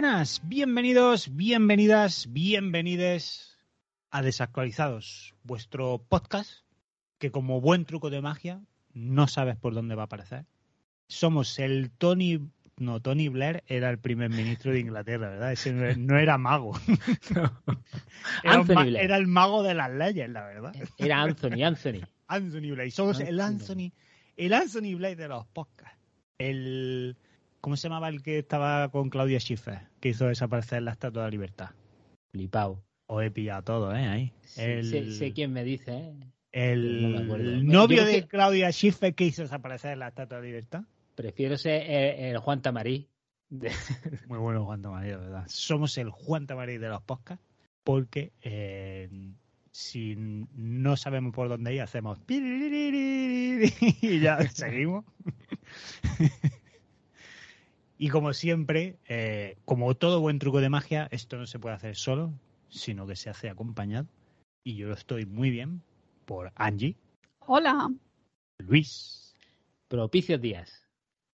Buenas, bienvenidos, bienvenidas, bienvenides a Desactualizados, vuestro podcast que como buen truco de magia no sabes por dónde va a aparecer. Somos el Tony, no, Tony Blair era el primer ministro de Inglaterra, ¿verdad? Ese no, no era mago. Era, un Anthony ma- Blair. era el mago de las leyes, la verdad. Era Anthony, Anthony. Anthony Blair. Somos el Anthony. Anthony, el Anthony Blair de los podcasts. El, ¿cómo se llamaba el que estaba con Claudia Schiffer, que hizo desaparecer la Estatua de la Libertad? Flipao. Os he pillado todo, ¿eh? Ahí. El, Sé, sé quién me dice, ¿eh? el no novio de Claudia Schiffer que hizo desaparecer la Estatua de la Libertad. Prefiero ser el, el Juan Tamarí. De- Muy bueno Juan Tamarí, de verdad. Somos el Juan Tamarí de los podcasts porque eh, si no sabemos por dónde ir, hacemos y ya seguimos. y como siempre, eh, como todo buen truco de magia, esto no se puede hacer solo, sino que se hace acompañado. Y yo estoy muy bien por Angie, Hola. Luis Propicios días.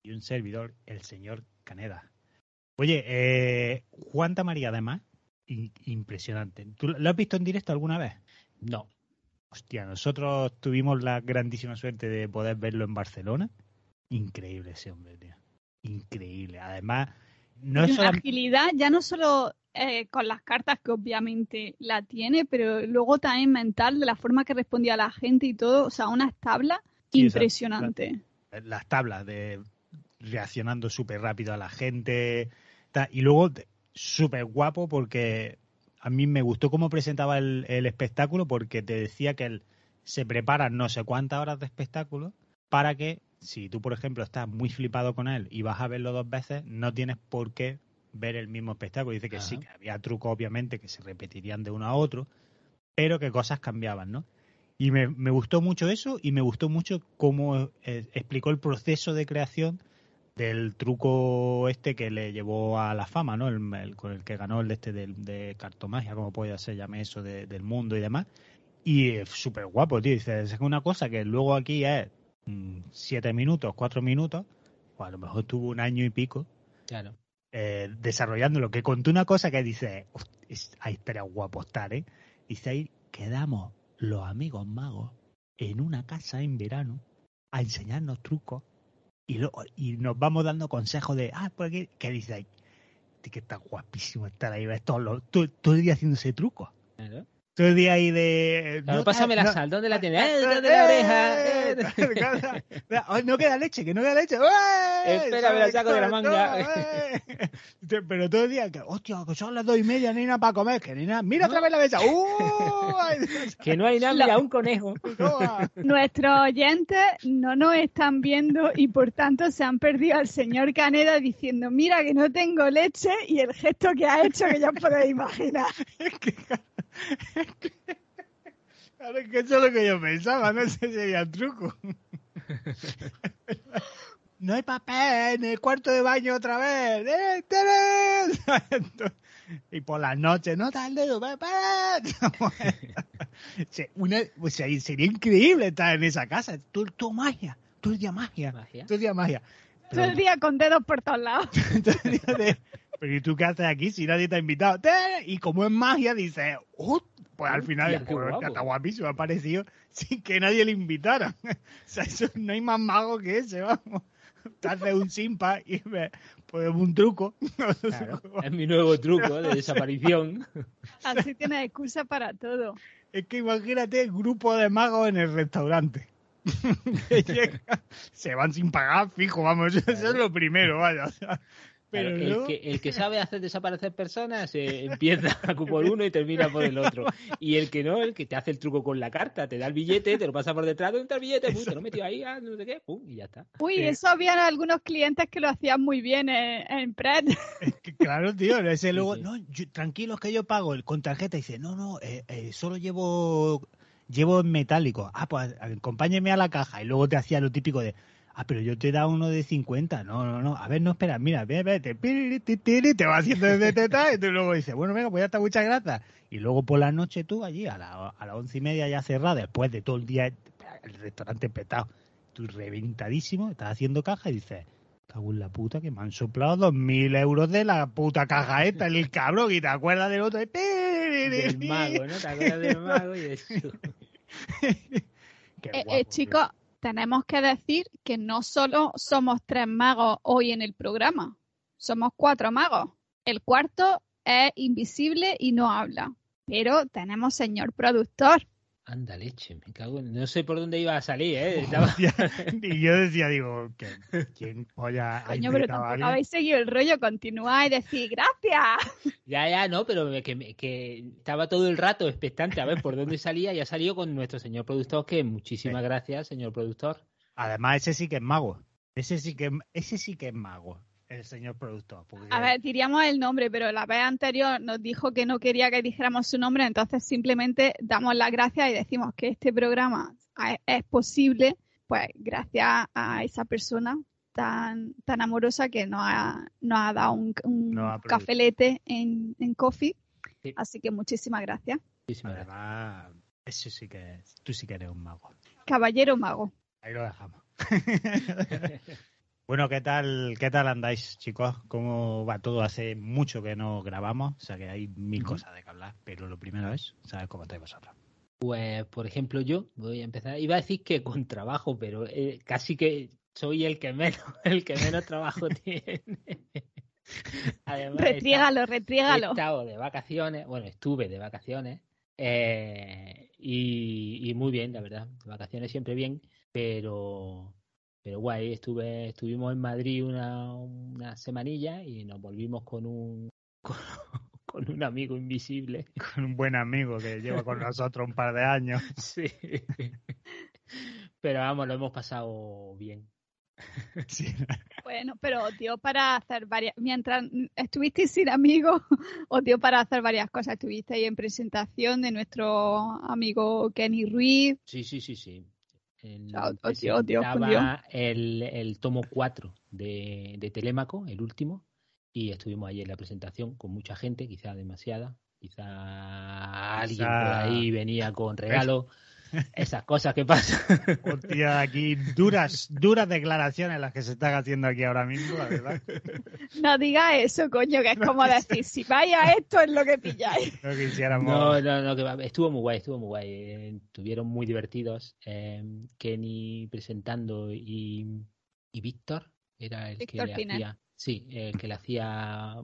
y un servidor, el señor Caneda. Oye, eh, Juan Tamarí, además, in- impresionante. ¿Tú lo has visto en directo alguna vez? No. Hostia, nosotros tuvimos la grandísima suerte de poder verlo en Barcelona. Increíble ese hombre, tío. Increíble. Además, no es solamente... agilidad, ya no solo eh, con las cartas que obviamente la tiene, pero luego también mental, de la forma que respondía a la gente y todo. O sea, unas tablas Sí, esa- impresionante. las tablas de reaccionando súper rápido a la gente. Y luego, súper guapo porque a mí me gustó cómo presentaba el, el espectáculo porque te decía que él se prepara no sé cuántas horas de espectáculo para que si tú, por ejemplo, estás muy flipado con él y vas a verlo dos veces, no tienes por qué ver el mismo espectáculo. Dice que Ajá. sí, que había trucos obviamente que se repetirían de uno a otro, pero que cosas cambiaban, ¿no? Y me, me gustó mucho eso y me gustó mucho cómo eh, explicó el proceso de creación del truco este que le llevó a la fama, ¿no? El, el- con el que ganó el este de, cartomagia, como puede ser, llame eso, de- del mundo y demás. Y es súper guapo, tío. Dice, es una cosa que luego aquí es siete minutos, cuatro minutos, o a lo mejor tuvo un año y pico Claro. eh, desarrollándolo, que contó una cosa que dice, "Host- es- ahí espera guapo estar, ¿eh? Dice ahí, quedamos los amigos magos en una casa en verano a enseñarnos trucos y, lo, y nos vamos dando consejos de, ah, por aquí, que dice ahí, "Tío, que está guapísimo estar ahí, todo, lo- todo, todo el día haciéndose trucos. claro. Todo el día ahí de... Claro, no, pásame la no, sal. ¿Dónde la tienes? eh, ¡Eh, ¿Dónde la oreja? eh, Eh. Ay, no queda leche, que no queda leche. ¡Eh! Espera, me la saco de la manga. ¡Eh! Pero todo el día, que, hostia, que son las dos y media, ni nada para comer, que ni nada. Mira otra vez la mesa. ¡Uh! Que no hay nada, mira, un conejo. Nuestros oyentes no nos están viendo y por tanto se han perdido al señor Caneda diciendo, mira que no tengo leche y el gesto que ha hecho que ya os podéis imaginar. Claro, es que eso es lo que yo pensaba, no sé si sería el truco. no hay papel en el cuarto de baño otra vez. ¡Eh, y por las noches, no tarde, no papel. Sí, una, o sea, y sería increíble estar en esa casa. Todo magia, todo el día magia, Magia. todo el día magia. Todo el día con dedos por todos lados. De, Pero ¿y tú qué haces aquí si nadie te ha invitado? Y como es magia, dices, "Uh", pues al final Hostia, pues, guapo. está guapísimo, ha parecido sin que nadie le invitara. O sea, eso no hay más mago que ese, vamos. Te haces un simpa y me, pues un truco. Claro, es mi nuevo truco de desaparición. Así tienes excusa para todo. Es que imagínate el grupo de magos en el restaurante. Se van sin pagar, fijo, vamos, eso es lo primero, vaya. o sea, pero Claro, el, que, el que sabe hacer desaparecer personas eh, empieza por uno y termina por el otro. Y el que no, el que te hace el truco con la carta, te da el billete, te lo pasa por detrás, ¿dónde está el billete? Pum, te lo metió ahí, ah, no sé qué, pum, y ya está. Uy, Sí. eso habían algunos clientes que lo hacían muy bien en, en. Que Claro, tío, ese luego, sí. no, yo- tranquilos que yo pago el con tarjeta. Y dice, no, no, eh, eh, solo llevo llevo en metálico. Ah, pues acompáñeme a la caja. Y luego te hacía lo típico de, ah, pero yo te he dado uno de 50. No, no, no, a ver, no, espera, mira, ve, ve, te, va haciendo desde teta. Y tú luego dices, bueno, venga, pues ya está, muchas gracias. Y luego por la noche tú allí, a, la, a las once y media ya cerrada, después de todo el día, el restaurante petado, tú reventadísimo, estás haciendo caja y dices, Cago en la puta que me han soplado dos mil euros de la puta caja esta, el cabrón, y te acuerdas del otro. Del mago, ¿no? ¿Te acuerdas del mago y de eso? Eh, eh, chicos, tenemos que decir que no solo somos tres magos hoy en el programa, somos cuatro magos. El cuarto es invisible y no habla, pero tenemos señor productor. Anda leche, me cago en... No sé por dónde iba a salir, ¿eh? Estaba... Y yo decía, digo, ¿quién, quién polla ha Coño, pero tampoco habéis seguido el rollo, continuad y decir gracias. Ya, ya, no, pero que, que estaba todo el rato expectante a ver por dónde salía y ha salido con nuestro señor productor, que muchísimas gracias, señor productor. Además, ese sí que es mago. Ese sí que, ese sí que es mago, el señor productor. porque- A ver, diríamos el nombre, pero la vez anterior nos dijo que no quería que dijéramos su nombre, entonces simplemente damos las gracias y decimos que este programa es posible, pues gracias a esa persona tan, tan amorosa que nos ha, nos ha dado un, un ha cafelete en, en Coffee. Sí. Así que muchísimas gracias. Muchísimas gracias. Ese sí que es, tú sí que eres un mago. Caballero mago. Ahí lo dejamos. bueno, ¿qué tal, ¿qué tal andáis, chicos? ¿Cómo va todo? Hace mucho que no grabamos, o sea que hay mil cosas de que hablar, pero lo primero es saber cómo estáis vosotros. Pues, por ejemplo, yo voy a empezar. Iba a decir que con trabajo, pero eh, casi que soy el que menos, el que menos trabajo tiene. Además, he estado- Retriégalo, he retriégalo. estado de vacaciones, bueno, estuve de vacaciones eh, y, y muy bien, la verdad. De vacaciones siempre bien, pero pero guay. Estuve, estuvimos en Madrid una, una semanilla y nos volvimos con un con, con un amigo invisible. Con un buen amigo que lleva con nosotros un par de años. Sí. Pero vamos, lo hemos pasado bien. Sí. Bueno, pero os dio para hacer varias. Mientras estuvisteis sin amigos, os dio para hacer varias cosas. Estuvisteis en presentación de nuestro amigo Kenny Ruiz. Sí, sí, sí, sí. El- Ah, oh, Dios, oh, Dios, el, el tomo 4 de, de Telémaco, el último, y estuvimos allí en la presentación con mucha gente, quizá demasiada, quizá alguien por ahí venía con regalo, esas cosas que pasan. Hostia, aquí duras, duras declaraciones las que se están haciendo aquí ahora mismo, la verdad. No digas eso, coño, que es como decir, si vais a esto es lo que pilláis. No quisiéramos. No, no, no, que estuvo muy guay, estuvo muy guay. eh, estuvieron muy divertidos. eh, Kenny presentando y, y Víctor era el Víctor que le hacía, sí, el que le hacía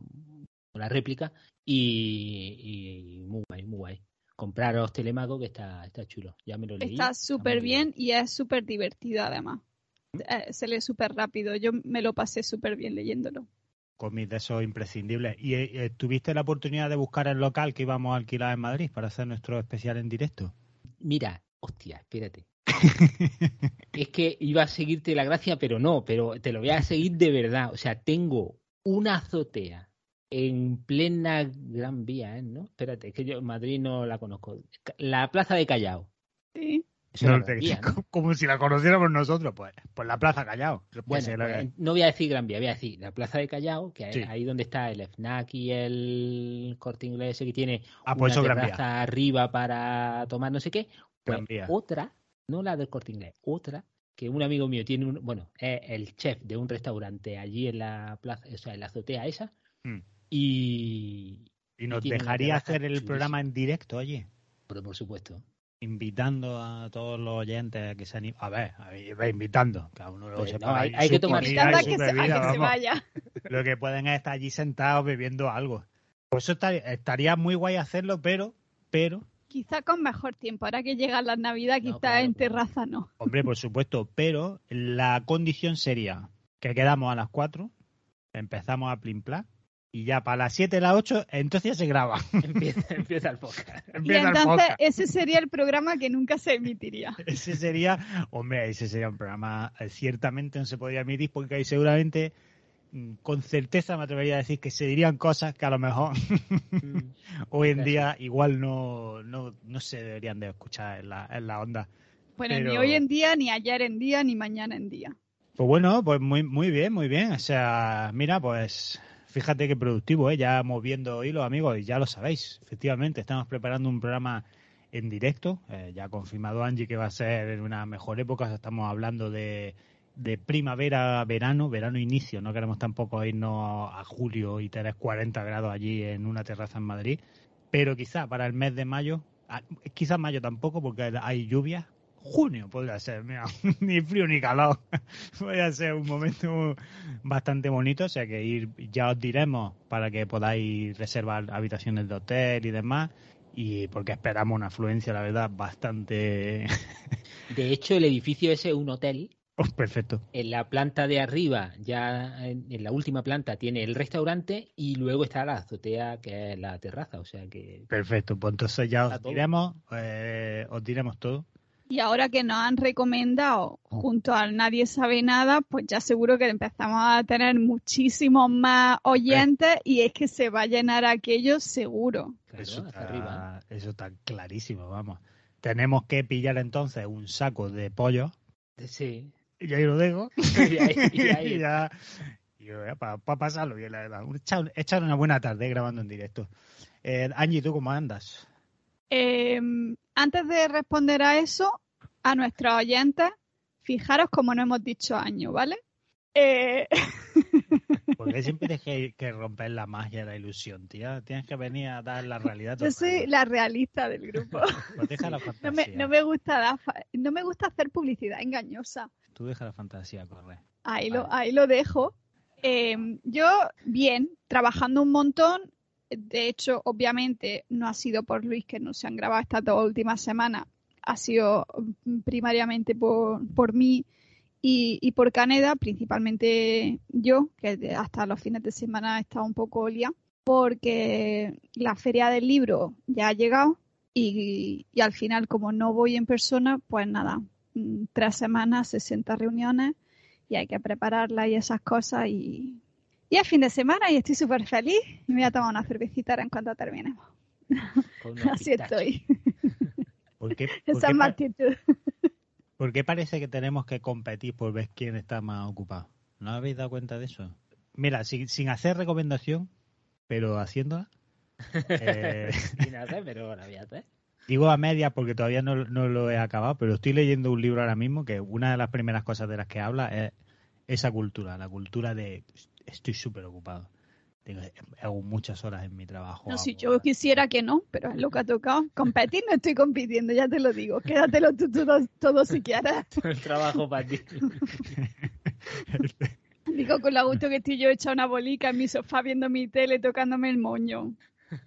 una réplica y, y muy guay, muy guay. Compraros Telemaco que está, está chulo, ya me lo leí. Está súper bien y es súper divertido además. Eh, se lee súper rápido. Yo me lo pasé súper bien leyéndolo. Cómics de esos imprescindibles. ¿Y eh, tuviste la oportunidad de buscar el local que íbamos a alquilar en Madrid para hacer nuestro especial en directo? Mira, hostia, espérate. Es que iba a seguirte la gracia, pero no, pero te lo voy a seguir de verdad. O sea, tengo una azotea en plena Gran Vía, ¿eh? ¿no? Espérate, es que yo en Madrid no la conozco. La Plaza de Callao. Sí. Como si la conociéramos nosotros, pues, pues la Plaza Callao. Bueno, pues, no voy a decir Gran Vía, voy a decir la Plaza de Callao, que Sí. es ahí donde está el FNAC y el corte inglés ese que tiene ah, pues una terraza arriba para tomar no sé qué. Pues Gran Vía. otra, no la del corte inglés, otra, que un amigo mío tiene un, bueno, es el chef de un restaurante allí en la plaza, o sea, en la azotea esa, Mm. Y, Y nos dejaría hacer el programa en directo allí. pero por supuesto. invitando a todos los oyentes a que se animen. A ver, a ver, invitando, cada uno lo Pues sepa. no, hay- que tomar- comida que, se, a que se vaya. Lo que pueden es estar allí sentados bebiendo algo. Por eso estaría, estaría muy guay hacerlo, pero, pero, Quizá con mejor tiempo. Ahora que llegan las navidades, No, quizá claro, en terraza no. hombre, por supuesto, pero la condición sería que quedamos a las 4, empezamos a plim plan, y ya para las 7, las 8, entonces ya se graba. Empieza, empieza el podcast. Y Empieza entonces podcast. ese sería el programa que nunca se emitiría. Ese sería, hombre, ese sería un programa eh, ciertamente no se podría emitir porque ahí seguramente mm, con certeza me atrevería a decir que se dirían cosas que a lo mejor Mm. hoy en día igual no, no, no se deberían de escuchar en la, en la onda. Bueno, Pero- ni hoy en día, ni ayer en día, ni mañana en día. Pues bueno, pues muy, muy bien, muy bien. O sea, mira, pues fíjate qué productivo, ¿eh? Ya moviendo hilos, amigos, y ya lo sabéis. Efectivamente, estamos preparando un programa en directo. Eh, ya ha confirmado Angie que va a ser en una mejor época. Estamos hablando de, de primavera, verano, verano inicio. No queremos tampoco irnos a julio y tener 40 grados allí en una terraza en Madrid. Pero quizá para el mes de mayo, ah, quizás mayo tampoco porque hay lluvias. Junio podría ser, mira, ni frío ni calor. Podría ser un momento bastante bonito, o sea que ir, ya os diremos para que podáis reservar habitaciones de hotel y demás. Y porque esperamos una afluencia, la verdad, bastante De hecho, el edificio ese es un hotel. Oh, perfecto. En la planta de arriba, ya en, en la última planta, tiene el restaurante y luego está la azotea, que es la terraza. O sea que Perfecto, pues entonces ya os diremos, eh, os diremos todo. Y ahora que nos han recomendado junto al Nadie Sabe Nada, pues ya seguro que empezamos a tener muchísimos más oyentes y es que se va a llenar aquello seguro. claro, eso, está, arriba. eso está clarísimo, vamos. Tenemos que pillar entonces un saco de pollo Sí. y ahí lo dejo. Y ahí- y ahí- y ya, para pasarlo bien, la verdad. Echar, echar una buena tarde grabando en directo. Eh, Angie, ¿tú cómo andas? Eh, antes de responder a eso, a nuestros oyentes, fijaros como no hemos dicho año, ¿vale? Eh, Porque siempre tienes que, que romper la magia, la ilusión, tía. Tienes que venir a dar la realidad. yo soy la realista del grupo. Pues deja la No me, no me gusta dar fa- no me gusta hacer publicidad engañosa. Tú deja la fantasía correr. Ahí lo, ahí lo dejo. Eh, yo, bien, trabajando un montón. De hecho, obviamente, no ha sido por Luis que no se han grabado estas dos últimas semanas. Ha sido mm, primariamente por, por mí y, y por Caneda, principalmente yo, que hasta los fines de semana he estado un poco liada, porque la feria del libro ya ha llegado y, y al final, como no voy en persona, pues nada, mm, tres semanas, 60 reuniones y hay que prepararla y esas cosas y, y es fin de semana y estoy súper feliz y me voy a tomar una cervecita ahora en cuanto terminemos. Así estoy. ¿Por qué, por Esa qué es mi actitud. por qué parece que tenemos que competir por ver quién está más ocupado? ¿No habéis dado cuenta de eso? Mira, sin, sin hacer recomendación, pero haciéndola. eh, pero la voy a hacer. Digo a media porque todavía no, no lo he acabado, pero estoy leyendo un libro ahora mismo que una de las primeras cosas de las que habla es esa cultura, la cultura de estoy súper ocupado. Tengo, hago muchas horas en mi trabajo. No, si yo quisiera que no, pero es lo que ha tocado. Competir no estoy compitiendo, ya te lo digo. Quédatelo tú todo, todo si quieres. El trabajo para ti. Digo con lo gusto que estoy yo hecha una bolica en mi sofá viendo mi tele, tocándome el moño.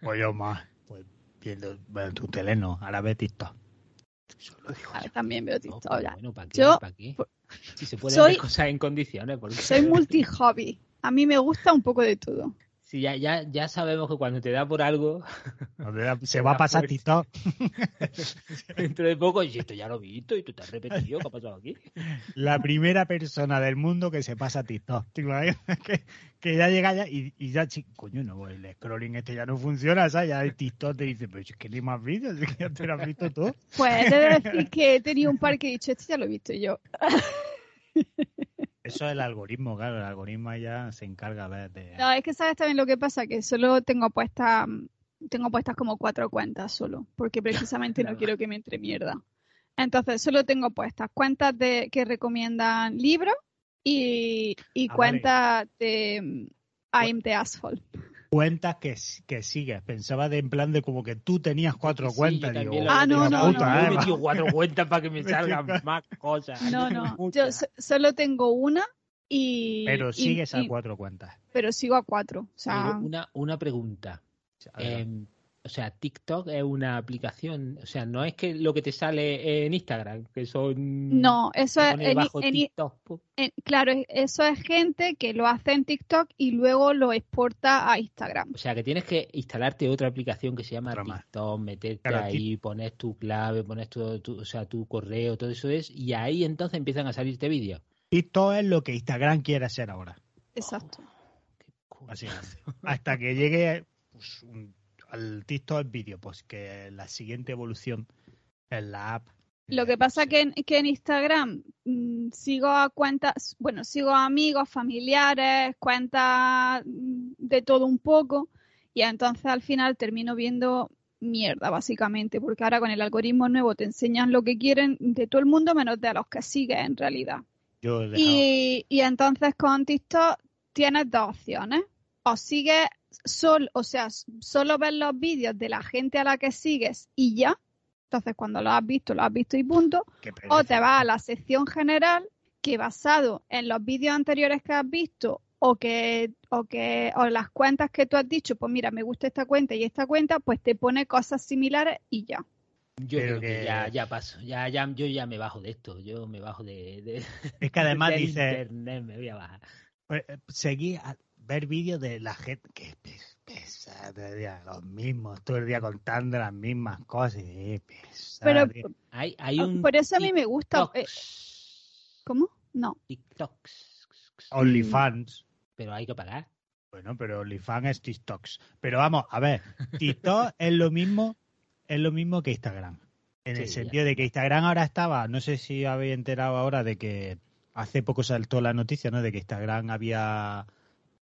Pues yo más. Pues viendo bueno, tu tele no, ahora ve TikTok. Eso lo digo A yo. ver, también veo No, TikTok bueno, ¿para qué? Yo- ¿Para qué? por- Si se pueden soy- hacer cosas en condiciones. Porque... Soy multi-hobby. A mí me gusta un poco de todo. Sí, ya, ya, ya sabemos que cuando te da por algo, se va a pasar fuerte. TikTok. dentro de poco, y esto ya lo he visto y tú te has repetido, ¿qué ha pasado aquí? La primera persona del mundo que se pasa TikTok. Que, que ya llega ya y, y ya, coño, no, el scrolling este ya no funciona, ¿sabes? Ya el TikTok te dice, pero es que ni más vídeos, es que ya te lo has visto todo. Pues he de decir que he tenido un par que he dicho, este ya lo he visto yo. Eso es el algoritmo, claro, el algoritmo ya se encarga de... No, es que sabes también lo que pasa, que solo tengo puestas, tengo puestas como cuatro cuentas solo, porque precisamente no quiero que me entre mierda. Entonces, solo tengo puestas cuentas de que recomiendan libros y, y Ah, vale. cuentas de mm, I'm the Asphalt. Cuentas que, que sigues. Pensaba de en plan de como que tú tenías cuatro Sí, cuentas. digo, Ah, no, no, no. he metido cuatro cuentas para que me salgan más cosas. No, no, yo solo tengo una y... Pero y- sigues a cuatro cuentas. Pero sigo a cuatro. O sea, Pero una, una pregunta. Adelante. O sea, TikTok es una aplicación, o sea, no es que lo que te sale en Instagram, que son... no, eso es... en- bajo en- TikTok, en- claro, eso es gente que lo hace en TikTok y luego lo exporta a Instagram. O sea, que tienes que instalarte otra aplicación que se llama más. TikTok, meterte Claro, ahí, pones tu clave, pones tu, tu- o sea, tu correo, todo eso es, y ahí entonces empiezan a salirte vídeos. TikTok es lo que Instagram quiere ser ahora. Exacto. Qué cool. Básicamente. Hasta que llegue pues, un- al TikTok vídeo, pues que la siguiente evolución es la app. Lo que pasa que en, que en Instagram mm, sigo a cuentas, bueno, sigo a amigos, familiares, cuentas mm, de todo un poco y entonces al final termino viendo mierda básicamente, porque ahora con el algoritmo nuevo te enseñan lo que quieren de todo el mundo menos de los que sigues en realidad. Yo he dejado- Y, y entonces con TikTok tienes dos opciones. O sigues solo, o sea, solo ves los vídeos de la gente a la que sigues y ya. Entonces cuando lo has visto, lo has visto y punto. O te vas a la sección general que basado en los vídeos anteriores que has visto o que, o que, o las cuentas que tú has dicho, pues mira, me gusta esta cuenta y esta cuenta, pues te pone cosas similares y ya. Yo creo que, que- ya, ya paso, ya, ya, yo ya me bajo de esto, yo me bajo de, de Es que además del dice, internet, me voy a bajar. pues, eh, seguí a ver vídeos de la gente que pes- pesa todo el día los mismos, todo el día contando las mismas cosas. eh, Pero. Hay, hay ah, un por eso a mí me gusta. eh. ¿Cómo? No. TikToks. OnlyFans. Pero hay que pagar. Bueno, pero OnlyFans es TikToks. Pero vamos, a ver, TikTok es lo mismo, es lo mismo que Instagram. En el sentido de que Instagram ahora estaba, no sé si habéis enterado ahora de que hace poco saltó la noticia, ¿no? De que Instagram había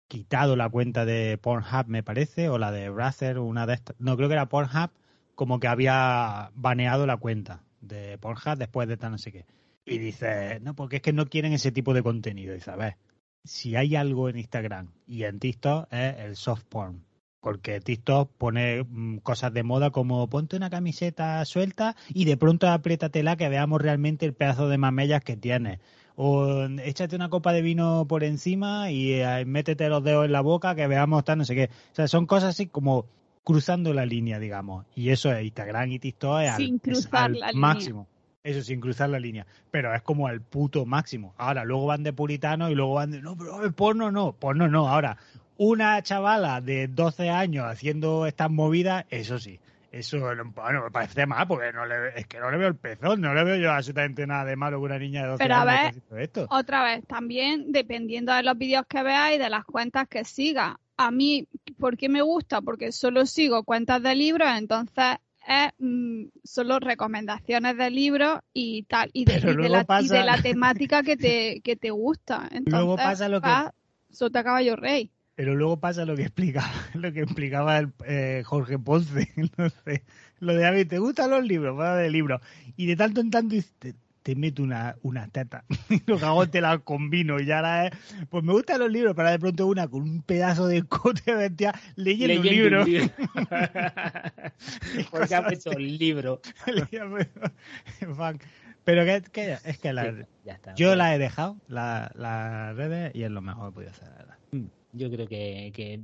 quitado la cuenta de Pornhub, me parece, o la de Brazzer, una de estas. No, creo que era Pornhub, como que había baneado la cuenta de Pornhub después de tal no sé qué. Y dice, no, porque es que no quieren ese tipo de contenido. Dice, a ver, si hay algo en Instagram y en TikTok es el soft porn. Porque TikTok pone mm, cosas de moda como ponte una camiseta suelta y de pronto apriétatela que veamos realmente el pedazo de mamellas que tienes. O échate una copa de vino por encima y eh, métete los dedos en la boca que veamos tal, no sé qué. O sea, son cosas así como cruzando la línea, digamos. Y eso es Instagram y TikTok es al, Sin es cruzar al la línea. máximo. Eso sin cruzar la línea. Pero es como al puto máximo. Ahora, luego van de puritano y luego van de. No, pero el porno no. Porno no. Ahora, una chavala de 12 años haciendo estas movidas, eso sí. Eso bueno, me parece mal porque no le, es que no le veo el pezón. No le veo yo absolutamente nada de malo que una niña de 12 Pero a ver, esto. Otra vez, también dependiendo de los vídeos que veas y de las cuentas que sigas. A mí, ¿por qué me gusta? Porque solo sigo cuentas de libros, entonces es mm, solo recomendaciones de libros y tal, y de, y de la, y de la temática que te, que te gusta. Entonces, Luego pasa lo que- vas sota caballo rey. Pero luego pasa lo que explicaba, lo que explicaba el, eh, Jorge Ponce. No sé, lo de a mí, ¿te gustan los libros? Va de libros. Y de tanto en tanto te, te meto una, una teta. Y los cago te la combino. Y ya ahora es, pues me gustan los libros, pero de pronto una con un pedazo de cote bestia leyendo, un libro. Porque ha puesto el libro. Pero que, que- es que la- Sí, ya está. yo la he dejado, la- las redes, y es lo mejor que he podido hacer, la verdad. Yo creo que, que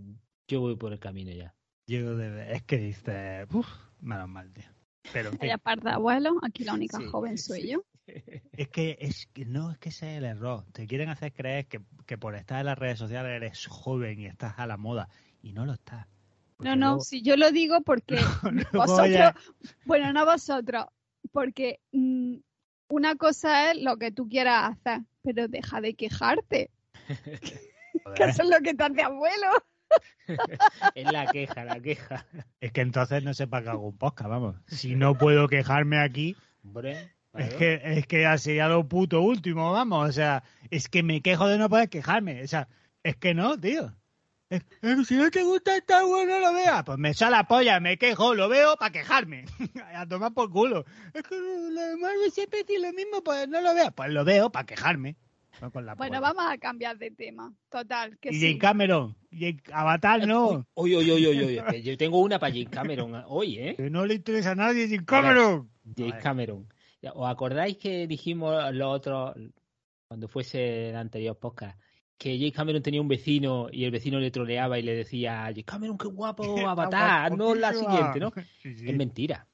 yo voy por el camino ya. Yo de- es que dice, uff, menos mal, tío. Pero par de abuelos, aquí la única Sí, joven soy sí. yo. es que es que no es que ese es el error. Te quieren hacer creer que, que por estar en las redes sociales eres joven y estás a la moda. y no lo está. No, no, si yo lo digo porque vosotros, bueno, no vosotros, porque mm, una cosa es lo que tú quieras hacer, pero deja de quejarte. que eso es lo que te hace abuelo. es la queja, la queja. Es que entonces no sé para qué hago un podcast, vamos. Si no puedo quejarme aquí, es que es que ha sido lo puto último, vamos. O sea, es que me quejo de no poder quejarme. O sea, es que no, tío. Es, si no te gusta esta bueno, no lo veas. Pues me sale la polla, me quejo, lo veo para quejarme. a tomar por culo. Es que lo demás siempre dice lo mismo, pues no lo veas. Pues lo veo para quejarme bueno, vamos a cambiar de tema. Total. Que y Jane Cameron. Y Avatar no. Oye, oye, oye, oye. Yo tengo una para Jane Cameron hoy, ¿eh? Que no le interesa a nadie Jane Cameron. Jane Cameron. ¿Os acordáis que dijimos lo otro cuando fuese el anterior podcast? Que Jake Cameron tenía un vecino y el vecino le troleaba y le decía, Jake Cameron, qué guapo, Avatar, no la siguiente, ¿no? Es mentira.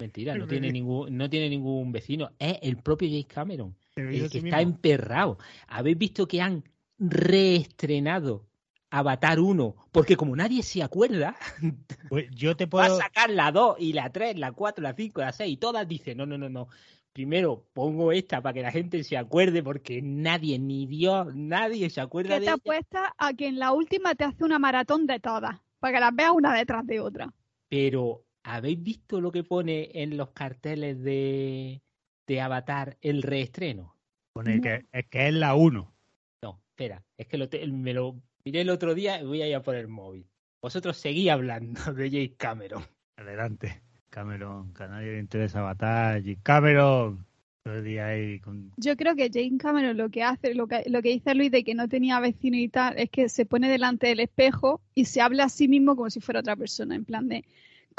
Mentira, no tiene ningún, no tiene ningún vecino. Es el propio Jake Cameron. El que está emperrado. ¿Habéis visto que han reestrenado Avatar 1? Porque como nadie se acuerda, pues yo te puedo... va a sacar la 2 y la 3, la 4, la 5, la 6 y todas dicen, no, no, no, no. Primero pongo esta para que la gente se acuerde porque nadie, ni Dios, nadie se acuerda ¿Qué de te apuesta a que en la última te hace una maratón de todas? Para que las veas una detrás de otra. Pero, ¿habéis visto lo que pone en los carteles de, de Avatar el reestreno? Pone que, es que es la 1. No, espera, es que lo me lo miré el otro día y voy a ir a por el móvil. Vosotros seguí hablando de Jake Cameron. Adelante, Cameron, que a nadie le interesa Avatar, Jake Cameron. Yo creo que Jake Cameron lo que hace, lo que, lo que dice Luis de que no tenía vecino y tal, es que se pone delante del espejo y se habla a sí mismo como si fuera otra persona, en plan de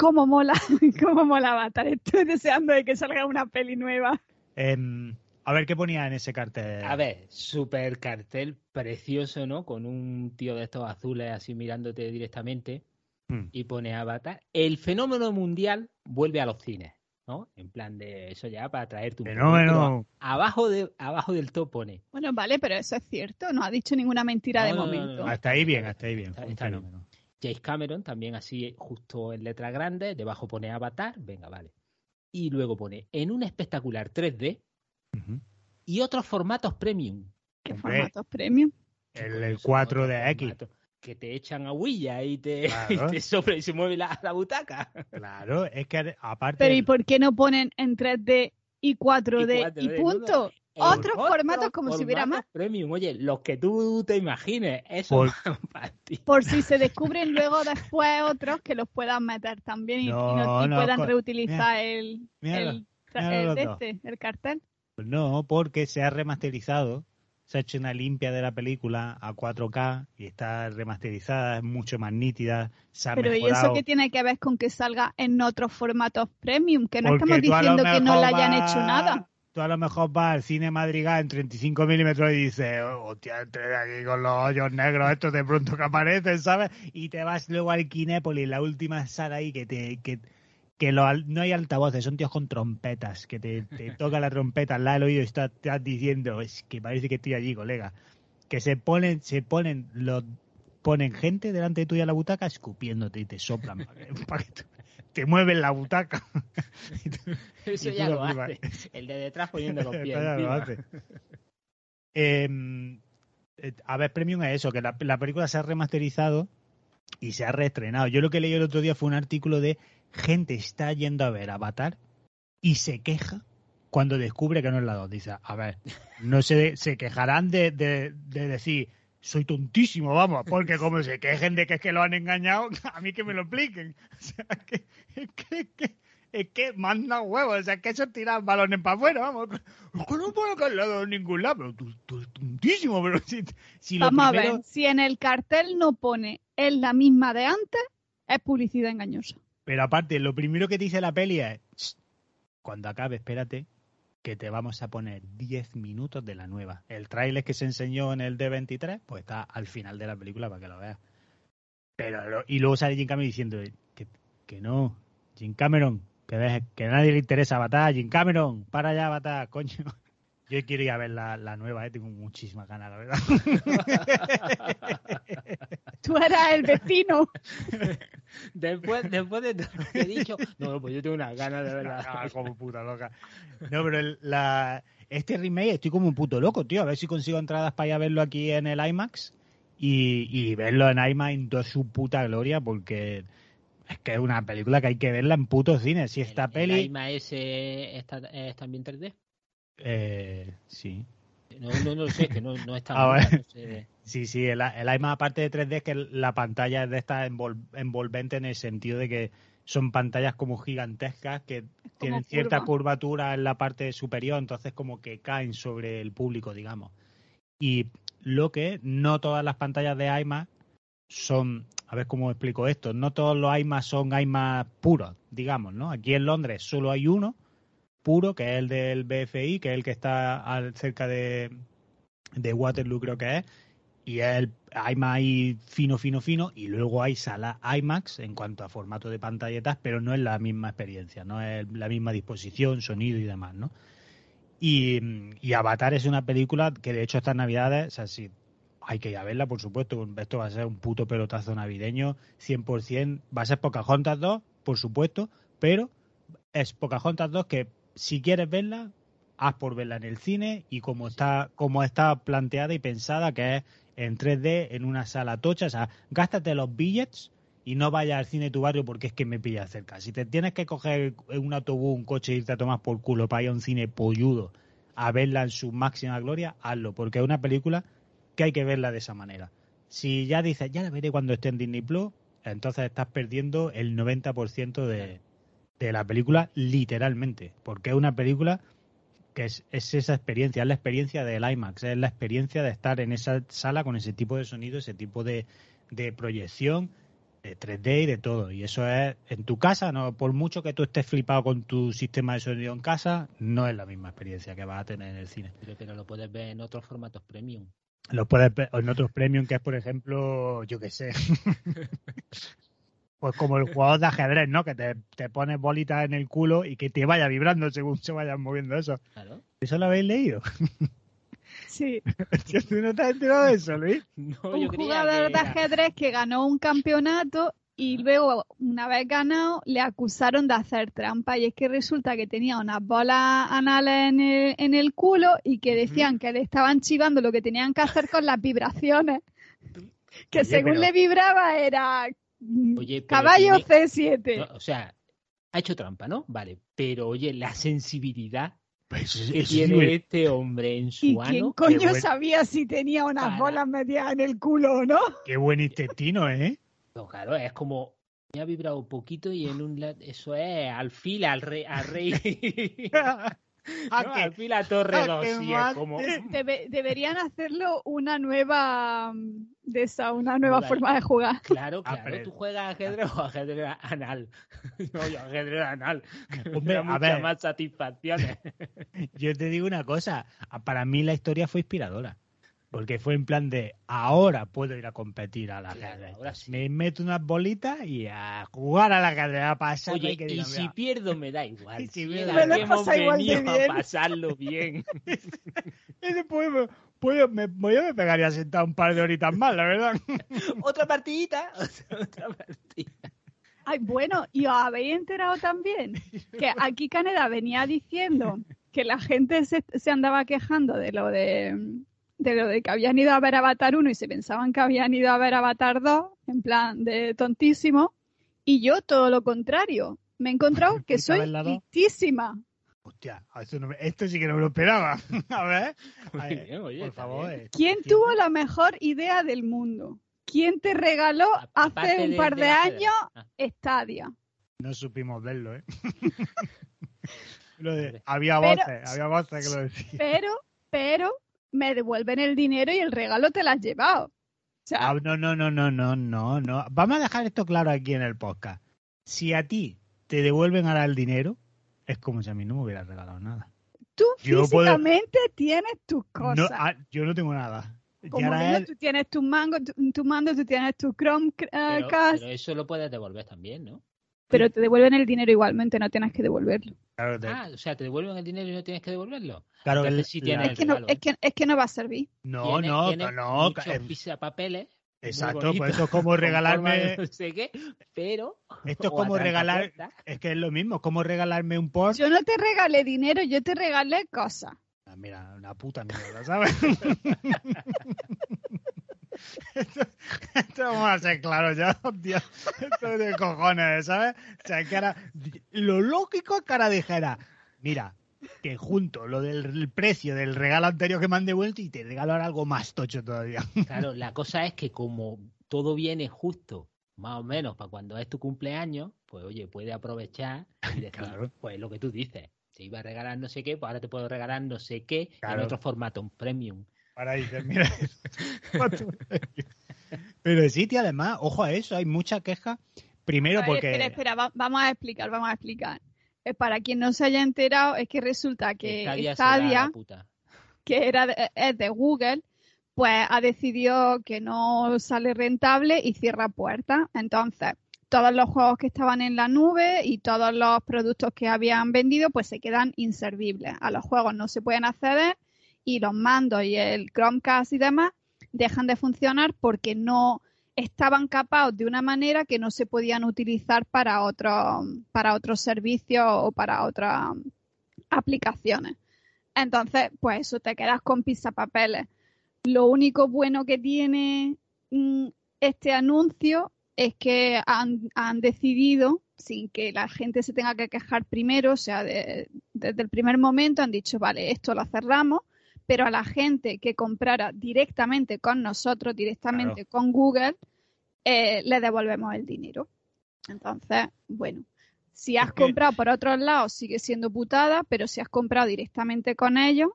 cómo mola, cómo mola Avatar, estoy deseando de que salga una peli nueva. Em, a ver qué ponía en ese cartel. A ver, super cartel precioso, ¿no? Con un tío de estos azules así mirándote directamente hmm. y pone Avatar. El fenómeno mundial vuelve a los cines, ¿no? En plan de eso ya para traerte un fenómeno. Abajo de abajo del top pone. Bueno, vale, pero eso es cierto, no ha dicho ninguna mentira de momento. hasta ahí bien, hasta ahí bien. James Cameron también así justo en letras grandes, debajo pone Avatar, venga, vale. Y luego pone en un espectacular 3D y otros formatos premium. ¿Qué formatos premium? El, 4 de X. Que te echan agüilla y te, y sopla y se mueve la, butaca. Claro, es que aparte. Pero ¿y por qué no ponen en 3D y 4D y, punto? Otros formatos como si hubiera más. Premium, oye, los que tú te imagines, eso por, por si se descubren luego después otros que los puedan meter también y, puedan reutilizar el, el, este, el cartel. Pues no, porque se ha remasterizado, se ha hecho una limpia de la película a 4K y está remasterizada, es mucho más nítida, se ha Pero ¿y eso qué tiene que ver con que salga en otros formatos premium? Que no estamos diciendo que no le hayan hecho nada. Tú a lo mejor vas al cine Madrigal en 35 milímetros y dices, hostia, entré aquí con los hoyos negros estos de pronto que aparecen, ¿sabes? Y te vas luego al Kinépolis, la última sala ahí que te... Que, que no hay altavoces, son tíos con trompetas, que te, toca la trompeta al lado del oído y estás, diciendo, es que parece que estoy allí, colega. Que se ponen, se ponen, los, ponen gente delante de tuya en la butaca escupiéndote y te soplan para que, te mueven la butaca. Eso ya lo hace. El de detrás poniendo los pies. Em, eh, a ver, Premium es eso, que la, la película se ha remasterizado y se ha reestrenado. Yo lo que leí el otro día fue un artículo de gente está yendo a ver Avatar y se queja cuando descubre que no es la 2. Dice, a ver, no se, se quejarán de, de, decir, soy tontísimo, vamos, porque como se quejen de que es que lo han engañado, a mí que me lo expliquen. O sea, que, que, que, es que manda huevos, o sea, que eso tira balones para afuera, vamos. no puedo lado de ningún lado, pero tú, tú eres tontísimo, pero si, si lo Vamos a ver, si en el cartel no pone es la misma de antes, es publicidad engañosa. Pero aparte, lo primero que te dice la peli es, cuando acabe, espérate, que te vamos a poner 10 minutos de la nueva. El tráiler que se enseñó en el D23, pues está al final de la película para que lo veas. Pero, y luego sale Jim Cameron diciendo que, que no, Jim Cameron, que, que a nadie le interesa Avatar, Jim Cameron, para allá Avatar, coño. Yo quiero ir a ver la, la nueva, ¿eh? tengo muchísimas ganas, la verdad. Tú eras el vecino. después, después de todo lo que he dicho, no, pues yo tengo unas ganas de verla. Ah, como puta loca. No, pero el- la, este remake estoy como un puto loco, tío. A ver si consigo entradas para ir a verlo aquí en el IMAX y, y verlo en IMAX en toda su puta gloria, porque es que es una película que hay que verla en puto cine. Si esta ¿El- peli. ¿El IMA ese está, es también 3D? Eh, sí. No, no, no lo sé, que no, no está Ah, mal, bueno. no sé. Sí, sí, el, el IMAX aparte de 3D es que la pantalla es de esta envol- envolvente en el sentido de que son pantallas como gigantescas que tienen cierta curva. curvatura en la parte superior, entonces como que caen sobre el público, digamos. Y lo que no todas las pantallas de IMAX son, a ver cómo explico esto, no todos los IMAX son IMAX puros, digamos, ¿no? Aquí en Londres solo hay uno puro, que es el del BFI, que es el que está al- cerca de, de Waterloo, creo que es, y es el IMAX fino, fino, fino, y luego hay sala IMAX en cuanto a formato de pantalletas, pero no es la misma experiencia, no es la misma disposición, sonido y demás, ¿no? Y, y Avatar es una película que de hecho estas navidades, o sea, sí, hay que ir verla, por supuesto, esto va a ser un puto pelotazo navideño, 100%, va a ser Pocahontas 2, por supuesto, pero es Pocahontas 2 que si quieres verla, haz por verla en el cine y como está, como está planteada y pensada, que es en 3D, en una sala tocha, o sea, gástate los billets y no vayas al cine de tu barrio porque es que me pilla cerca. Si te tienes que coger un autobús, un coche e irte a tomar por culo para ir a un cine polludo a verla en su máxima gloria, hazlo, porque es una película que hay que verla de esa manera. Si ya dices, ya la veré cuando esté en Disney Plus, entonces estás perdiendo el 90% de, de la película literalmente, porque es una película que es, es esa experiencia, es la experiencia del IMAX, es la experiencia de estar en esa sala con ese tipo de sonido, ese tipo de, de proyección, de 3D y de todo. Y eso es en tu casa, no por mucho que tú estés flipado con tu sistema de sonido en casa, no es la misma experiencia que vas a tener en el cine. Pero, pero lo puedes ver en otros formatos premium. Lo puedes ver en otros premium, que es, por ejemplo, yo qué sé. pues como el jugador de ajedrez, ¿no? Que te, te pones bolitas en el culo y que te vaya vibrando según se vayan moviendo eso. Claro. ¿Eso lo habéis leído? Sí. ¿Tú no te has enterado de eso, Luis? No, un jugador que de ajedrez que ganó un campeonato y luego, una vez ganado, le acusaron de hacer trampa. Y es que resulta que tenía unas bolas anales en el, en el culo y que decían que le estaban chivando lo que tenían que hacer con las vibraciones. Que Oye, según pero- le vibraba era Oye, caballo tiene- C7. No, o sea, ha hecho trampa, ¿no? Vale, pero oye, la sensibilidad Pues que sí, tiene este hombre en ¿Y su quién ano. coño bueno. sabía si tenía unas Para. bolas metidas en el culo o no? Qué buen intestino, ¿eh? No, claro, es como me ha vibrado un poquito y en un eso es alfil al rey, al rey. No, que- alfil a torre ah, 2 que y es como. Debe- deberían hacerlo una nueva mm, de esa, una nueva forma de jugar. Claro, Ah, claro, tú juegas ajedrez o ajedrez anal. No, yo ajedrez anal. Hombre, a ver. más satisfacciones. Yo te digo una cosa, para mí la historia fue inspiradora. Porque fue en plan de, ahora puedo ir a competir al Claro, ajedrez. ahora sí. Me meto unas bolitas y a jugar al ajedrez, a pasar. Oye, y que y si "Mira, pierdo me da igual. Y si pierdo- Me lo pasado igual de venido a bien". pasarlo bien. ese pues, me, pues, me, yo me pegaría sentado un par de horitas más, la verdad. Otra partidita. Otra partida. Ay, bueno, y os habéis enterado también que aquí Canadá venía diciendo que la gente se, se andaba quejando de lo de, de lo de que habían ido a ver Avatar 1 y se pensaban que habían ido a ver Avatar 2, en plan de tontísimo, y yo todo lo contrario. Me he encontrado que ¿Fuiste a soy listísima. Hostia, esto, no me- esto sí que no me lo esperaba. A ver, Muy a ver, bien, oye, por favor. eh, ¿Quién ¿quién- tuvo la mejor idea del mundo? ¿Quién te regaló Aparte hace un de- par de años Ah. Stadia? No supimos verlo, ¿eh? Lo de- Hombre. había Pero- voces, había voces que lo decían. Pero, pero, me devuelven el dinero y el regalo te lo has llevado. O sea, Ah, no, no, no, no, no, no, no. Vamos a dejar esto claro aquí en el podcast. Si a ti te devuelven ahora el dinero, es como si a mí no me hubieras regalado nada. tú yo puedo- físicamente tienes tus cosas. No, ah, yo no tengo nada. Como él- tú tienes tus mangos, tu, tu mando, tú tienes tu Chromecast. Pero, pero eso lo puedes devolver también, ¿no? Pero te devuelven el dinero igualmente, no tienes que devolverlo. Claro, te- Ah, o sea, te devuelven el dinero y no tienes que devolverlo. claro, entonces el- sí la- tiene Es que, no, es, que, es que no va a servir. no, Tiene- no, tiene no, muchos muy exacto, pues eso es como regalarme, no sé qué, pero esto es como regalar, es que es lo mismo, es como regalarme un Porsche, Yo no te regalé dinero, yo te regalé cosas. Ah, mira, una puta mierda, ¿sabes? esto, esto vamos a ser claros ya, esto es de cojones, ¿sabes? O sea, que ahora, lo lógico es que ahora dijera, mira, que junto lo del precio del regalo anterior que me han devuelto y te regalo ahora algo más tocho todavía. Claro, la cosa es que como todo viene justo, más o menos, para cuando es tu cumpleaños, pues oye, puede aprovechar y decir, Claro. pues lo que tú dices. Te iba a regalar no sé qué, pues ahora te puedo regalar no sé qué Claro. en otro formato, un premium. Ahora dices, mira, pero sí, tío, además, ojo a eso, hay mucha queja. Primero ver, porque... Espera, espera, va- vamos a explicar, vamos a explicar. Eh, Para quien no se haya enterado, es que resulta que Stadia que era de- es de Google, pues ha decidido que no sale rentable y cierra puertas. Entonces, todos los juegos que estaban en la nube y todos los productos que habían vendido, pues se quedan inservibles. A los juegos no se pueden acceder y los mandos y el Chromecast y demás dejan de funcionar porque no estaban capados de una manera que no se podían utilizar para otros para otros servicios o para otras aplicaciones. Entonces, pues eso, te quedas con pisapapeles. Lo único bueno que tiene mm, este anuncio es que han, han decidido, sin que la gente se tenga que quejar primero, o sea, de- desde el primer momento han dicho, vale, esto lo cerramos, pero a la gente que comprara directamente con nosotros, directamente con Google, eh, le devolvemos el dinero. Entonces, bueno, si has Es que- comprado por otros lados sigue siendo putada, pero si has comprado directamente con ellos,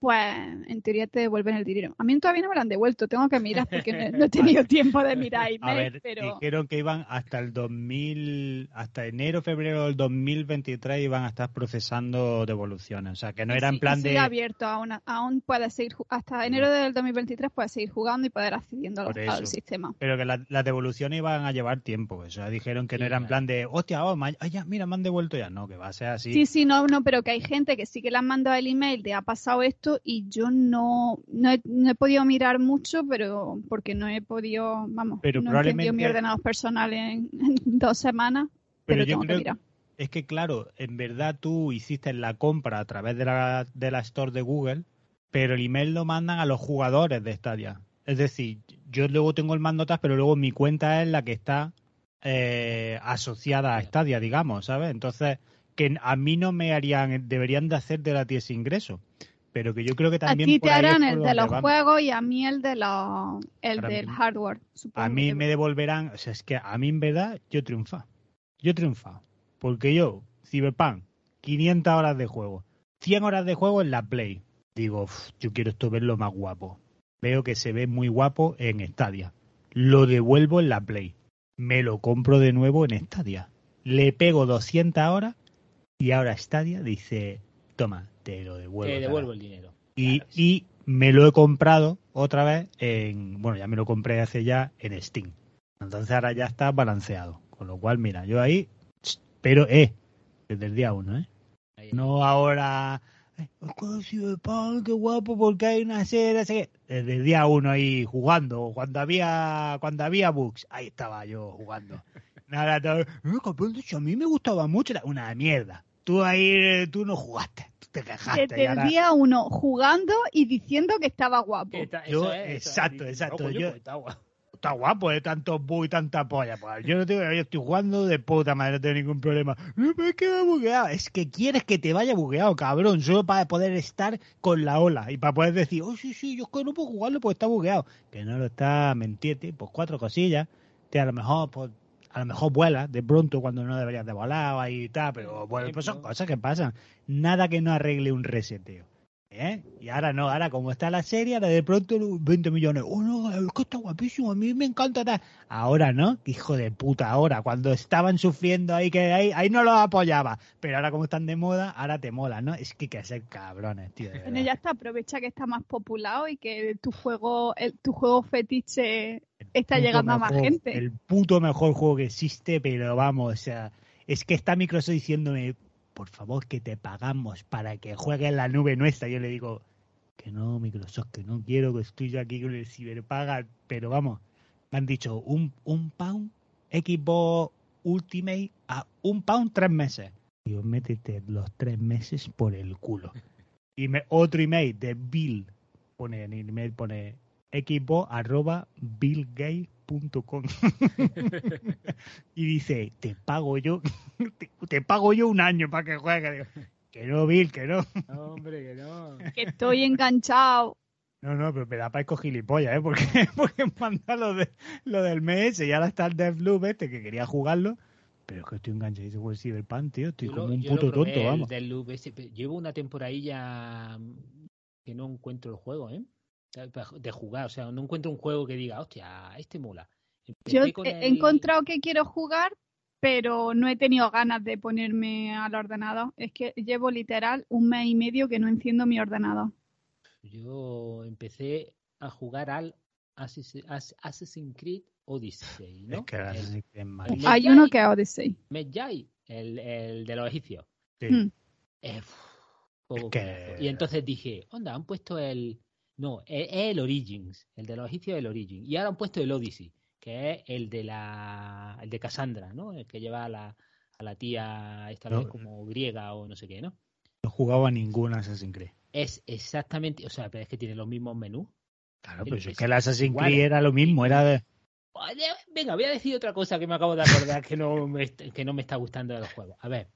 pues en teoría te devuelven el dinero. A mí todavía no me lo han devuelto, tengo que mirar porque no, no he tenido tiempo de mirar A email, ver, pero dijeron que iban hasta el 2000, hasta enero, febrero del 2023 iban a estar procesando devoluciones. O sea, que no era Sí, en plan sigue de... abierto aún, aún puedes seguir hasta enero del 2023 puedes seguir jugando y poder accediendo al, sistema. Pero que la- las devoluciones iban a llevar tiempo. O sea, dijeron que no era en plan de, hostia, oh, ma- ay, ya, mira, me han devuelto ya. No, que va a ser así. Sí, sí, no, no, pero que hay gente que sí que le han mandado el email de ha pasado esto y yo no, no, he, no he podido mirar mucho, pero porque no he podido, vamos, Pero no he encendido mi ordenador personal en, en dos semanas, pero, Pero yo tengo que creo- mirar. Es que, claro, en verdad tú hiciste la compra a través de la, de la store de Google, pero el email lo mandan a los jugadores de Stadia. Es decir, yo luego tengo el mandotas, pero luego mi cuenta es la que está eh, asociada a Stadia, digamos, ¿sabes? Entonces, que a mí no me harían, deberían de hacer de la ese ingreso. Pero que yo creo que A también ti por te harán el de los juegos y a mí el de los, el del mí- hardware. supongo A mí me devolverán, o sea, es que a mí en verdad yo triunfa. Yo triunfa. Porque yo, Cyberpunk, 500 horas de juego, 100 horas de juego en la Play. Digo, "Uf, yo quiero esto verlo más guapo. Veo que se ve muy guapo en Stadia. Lo devuelvo en la Play. Me lo compro de nuevo en Stadia. Le pego 200 horas y ahora Stadia dice, toma, te lo devuelvo. Te otra vez". devuelvo el dinero. Y, Claro, sí. y me lo he comprado otra vez en. Bueno, ya me lo compré hace ya en Steam. Entonces ahora ya está balanceado. Con lo cual, mira, yo ahí. Pero, eh, desde el día uno, ¿eh? No ahora. eh, "Oh, Cyberpunk, qué guapo, porque hay una serie. que-". Desde el día uno ahí jugando. Cuando había cuando había bugs, ahí estaba yo jugando. Nada, todo. "Eh, a mí me gustaba mucho. Una mierda. Tú ahí, eh, tú no jugaste. Tú te quejaste. Desde el ahora- día uno jugando y diciendo que estaba guapo. Está- Yo- eso es, exacto, exacto, "No, coño, yo- pues está guapo". está guapo, de tantos bugs y tanta polla. Pues yo no tengo, yo estoy jugando de puta madre, no tengo ningún problema. No, pero es que me ha bugueado. Es que quieres que te vaya bugueado, cabrón, solo para poder estar con la ola y para poder decir, oh, sí, sí, yo es que no puedo jugarlo porque está bugueado. Que no lo está, mentirte, pues cuatro cosillas. Te a lo mejor, pues, a lo mejor vuelas de pronto cuando no deberías de volar ahí y tal, pero bueno, pues son cosas que pasan. Nada que no arregle un reseteo. ¿Eh? Y ahora no, ahora como está la serie, ahora de pronto 20 millones. Oh, no, es que está guapísimo, a mí me encanta. Ahora no, hijo de puta, ahora, cuando estaban sufriendo ahí, que ahí, ahí no los apoyaba. Pero ahora como están de moda, ahora te mola, ¿no? Es que hay que ser cabrones, tío. de Bueno, ya está, aprovecha que está más populado y que tu juego, el, tu juego fetiche está llegando a más gente. El puto mejor juego que existe, pero vamos, o sea, es que está Microsoft diciéndome, por favor, que te pagamos para que juegues en la nube nuestra. Yo le digo, que no, Microsoft, que no quiero, que estoy yo aquí con el ciberpaga, pero vamos, me han dicho un, un pound, Xbox Ultimate, a un pound tres meses. Digo, métete los tres meses por el culo. Y me, otro email de Bill, pone en el email, pone xbox arroba billgates.com y dice, te pago yo, te, te pago yo un año para que juegues. Digo, que no, Bill, que no. Hombre, que no. Que estoy enganchado. No, no, pero me da para gilipollas, ¿eh? Porque, porque manda lo, de, lo del mes y ahora está el Deathloop este que quería jugarlo. Pero es que estoy enganchadísimo con el Cyberpunk, tío. Estoy Yo como lo- un puto tonto, el vamos. ese, llevo una temporadilla que no encuentro el juego, ¿eh? De jugar, o sea, no encuentro un juego que diga, hostia, este mola. Empecé he el- encontrado que quiero jugar, pero no he tenido ganas de ponerme al ordenador. Es que llevo literal un mes y medio que no enciendo mi ordenador. Yo empecé a jugar al Assassin- As- Assassin's Creed Odyssey, ¿no? Es que El Hay uno que es Odyssey. Medjay, el, el de los egipcios. Sí. Mm. Eh, uf, que-. Y entonces dije, onda, han puesto el... No, es es el Origins, el de los egipcios el Origin. Y ahora han puesto el Odyssey, que es el de la el de Cassandra, ¿no? El que lleva a la, a la tía esta No. vez como griega o no sé qué, ¿no? No jugaba ninguna Assassin's Creed. Es exactamente, o sea, pero es que tiene los mismos menús. Claro, Pero es que el Assassin's igual. Creed era lo mismo, era de... Venga, voy a decir otra cosa que me acabo de acordar que no me, que no me está gustando de los juegos. A ver,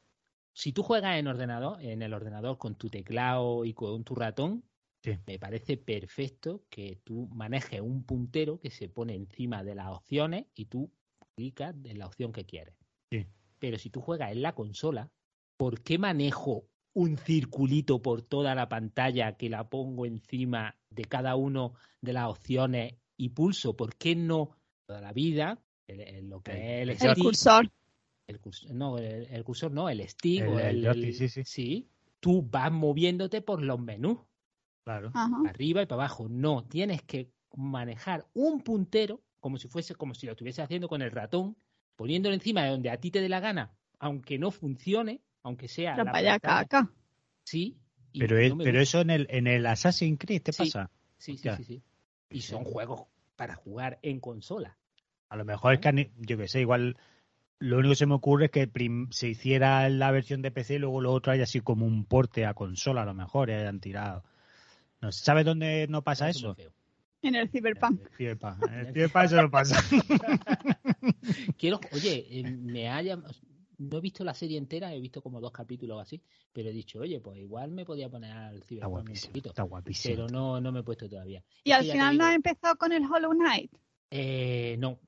si tú juegas en ordenador, en el ordenador con tu teclado y con tu ratón, Sí. me parece perfecto que tú manejes un puntero que se pone encima de las opciones y tú clicas en la opción que quieres. Sí. Pero si tú juegas en la consola, ¿por qué manejo un circulito por toda la pantalla que la pongo encima de cada uno de las opciones y pulso? ¿Por qué no toda la vida el- el- lo que El- es el, el stick, El cursor. el cursor, no, el, el cursor no, el stick El- o el el, joystick, sí, sí. tú vas moviéndote por los menús, Claro. Ajá. arriba y para abajo. No, tienes que manejar un puntero como si fuese, como si lo estuviese haciendo con el ratón, poniéndolo encima de donde a ti te dé la gana, aunque no funcione, aunque sea Pero la vaya pantalla, caca. sí. Pero, no eso en el, en el Assassin's Creed te Sí. pasa. Sí, sí, sí, sí. Y son juegos para jugar en consola. A lo mejor es que, yo que sé, igual lo único que se me ocurre es que se hiciera la versión de PC y luego lo otro haya así como un porte a consola, a lo mejor, y hayan tirado. No sé, ¿Sabes dónde no pasa eso? En el Cyberpunk. En el Cyberpunk. En el Cyberpunk eso no pasa. Quiero, oye, eh, me haya, no he visto la serie entera, he visto como dos capítulos o así, pero he dicho, oye, pues igual me podía poner al Está Cyberpunk un poquito, está guapísimo. pero no, no me he puesto todavía. Y Es al final no has empezado con el Hollow Knight. eh, no,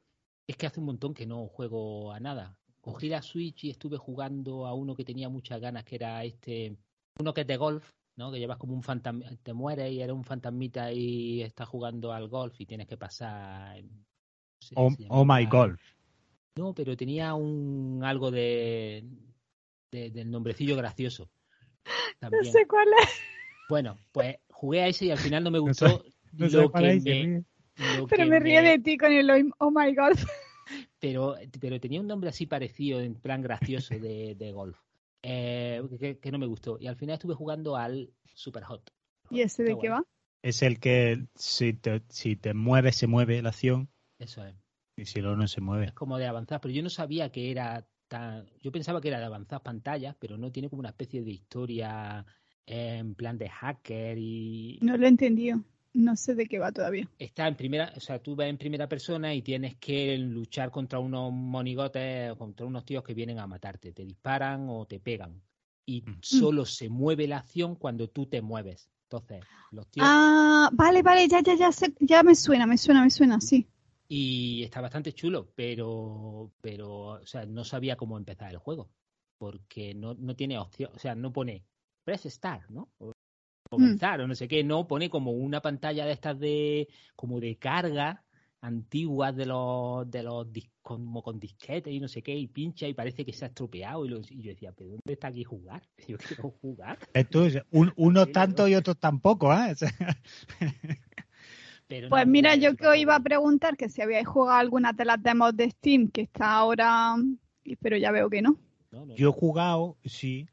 es que hace un montón que no juego a nada. Cogí la Switch y estuve jugando a uno que tenía muchas ganas, que era este, uno que es de golf, ¿no? Que llevas como un fantasma, te mueres y eres un fantasmita y estás jugando al golf y tienes que pasar. no sé, Oh, oh my god. No, pero tenía un algo de, de- del nombrecillo gracioso. No sé cuál es. Bueno, pues jugué a ese y al final no me No gustó No sé lo, que es, me, lo Pero que me ríe me- de ti con el Oh my God. pero, pero tenía un nombre así parecido, en plan gracioso de, de golf, eh, que, que no me gustó. Y al final estuve jugando al Super Hot. ¿Y ese de Está qué va? Es el que si te, si te mueves, se mueve la acción. Eso es. Y si no, no se mueve. Es como de avanzar, pero yo no sabía que era tan... Yo pensaba que era de avanzar pantallas, pero no tiene como una especie de historia eh, en plan de hacker y... No lo he entendido. No sé de qué va todavía. está en primera, o sea, tú vas en primera persona y tienes que luchar contra unos monigotes, contra unos tíos que vienen a matarte, te disparan o te pegan. Y Mm. solo se mueve la acción cuando tú te mueves. Entonces, los tíos Ah, vale, vale, ya, ya, ya, sé- ya me suena, me suena, me suena, sí. y está bastante chulo, pero pero o sea, no sabía cómo empezar el juego, porque no, no tiene opción, o sea, no pone press start, ¿no? O comenzar o no sé qué, no, pone como una pantalla de estas de como de carga antiguas de los de los como con disquetes y no sé qué y pincha y parece que se ha estropeado y, yo decía pero dónde está aquí jugar yo quiero jugar Esto es un, unos tanto y otros tampoco ¿eh? pues mira yo que os iba a preguntar que si habíais jugado alguna de las demos de Steam que está ahora pero ya veo que no. Yo he jugado sí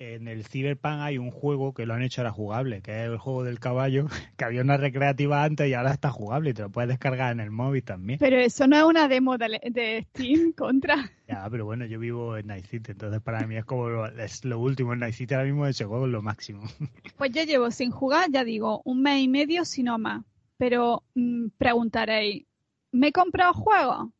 en el Cyberpunk hay un juego que lo han hecho ahora jugable, que es el juego del caballo, que había una recreativa antes y ahora está jugable y te lo puedes descargar en el móvil también. Pero eso no es una demo de, Steam contra. Ya, pero bueno, yo vivo en Night City, entonces para mí es como lo, es lo último en Night City ahora mismo ese juego es lo máximo. Pues yo llevo sin jugar, ya digo, un mes y medio, si no más. Pero mm, preguntaréis, ¿me he comprado juego?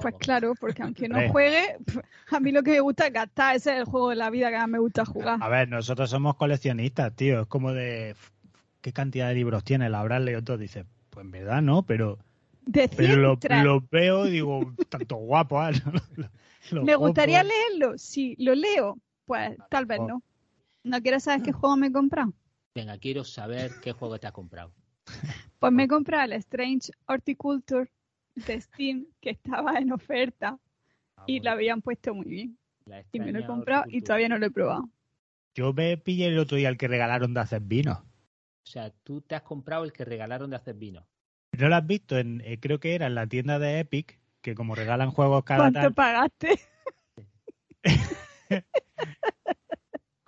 Pues claro, porque aunque no juegue, a mí lo que me gusta es gastar. Ese es el juego de la vida que más me gusta jugar. A ver, nosotros somos coleccionistas, tío. Es como de. ¿Qué cantidad de libros tiene? La habrás leído todo. Dice, pues en verdad no, pero. pero lo, veo y digo, tanto guapo. ¿eh? ¿Me gustaría leerlo? Sí, lo leo. Pues tal vez no. ¿No quieres saber qué juego me he comprado? Venga, quiero saber qué juego te has comprado. Pues me he comprado el Strange Horticulture de Steam que estaba en oferta ah, y la habían puesto muy bien. Y me lo he comprado y todavía no lo he probado. Yo me pillé el otro día el que regalaron de hacer vino. O sea, tú te has comprado el que regalaron de hacer vino. ¿No lo has visto? En, eh, creo que era en la tienda de Epic, que como regalan juegos cada ¿Cuánto pagaste?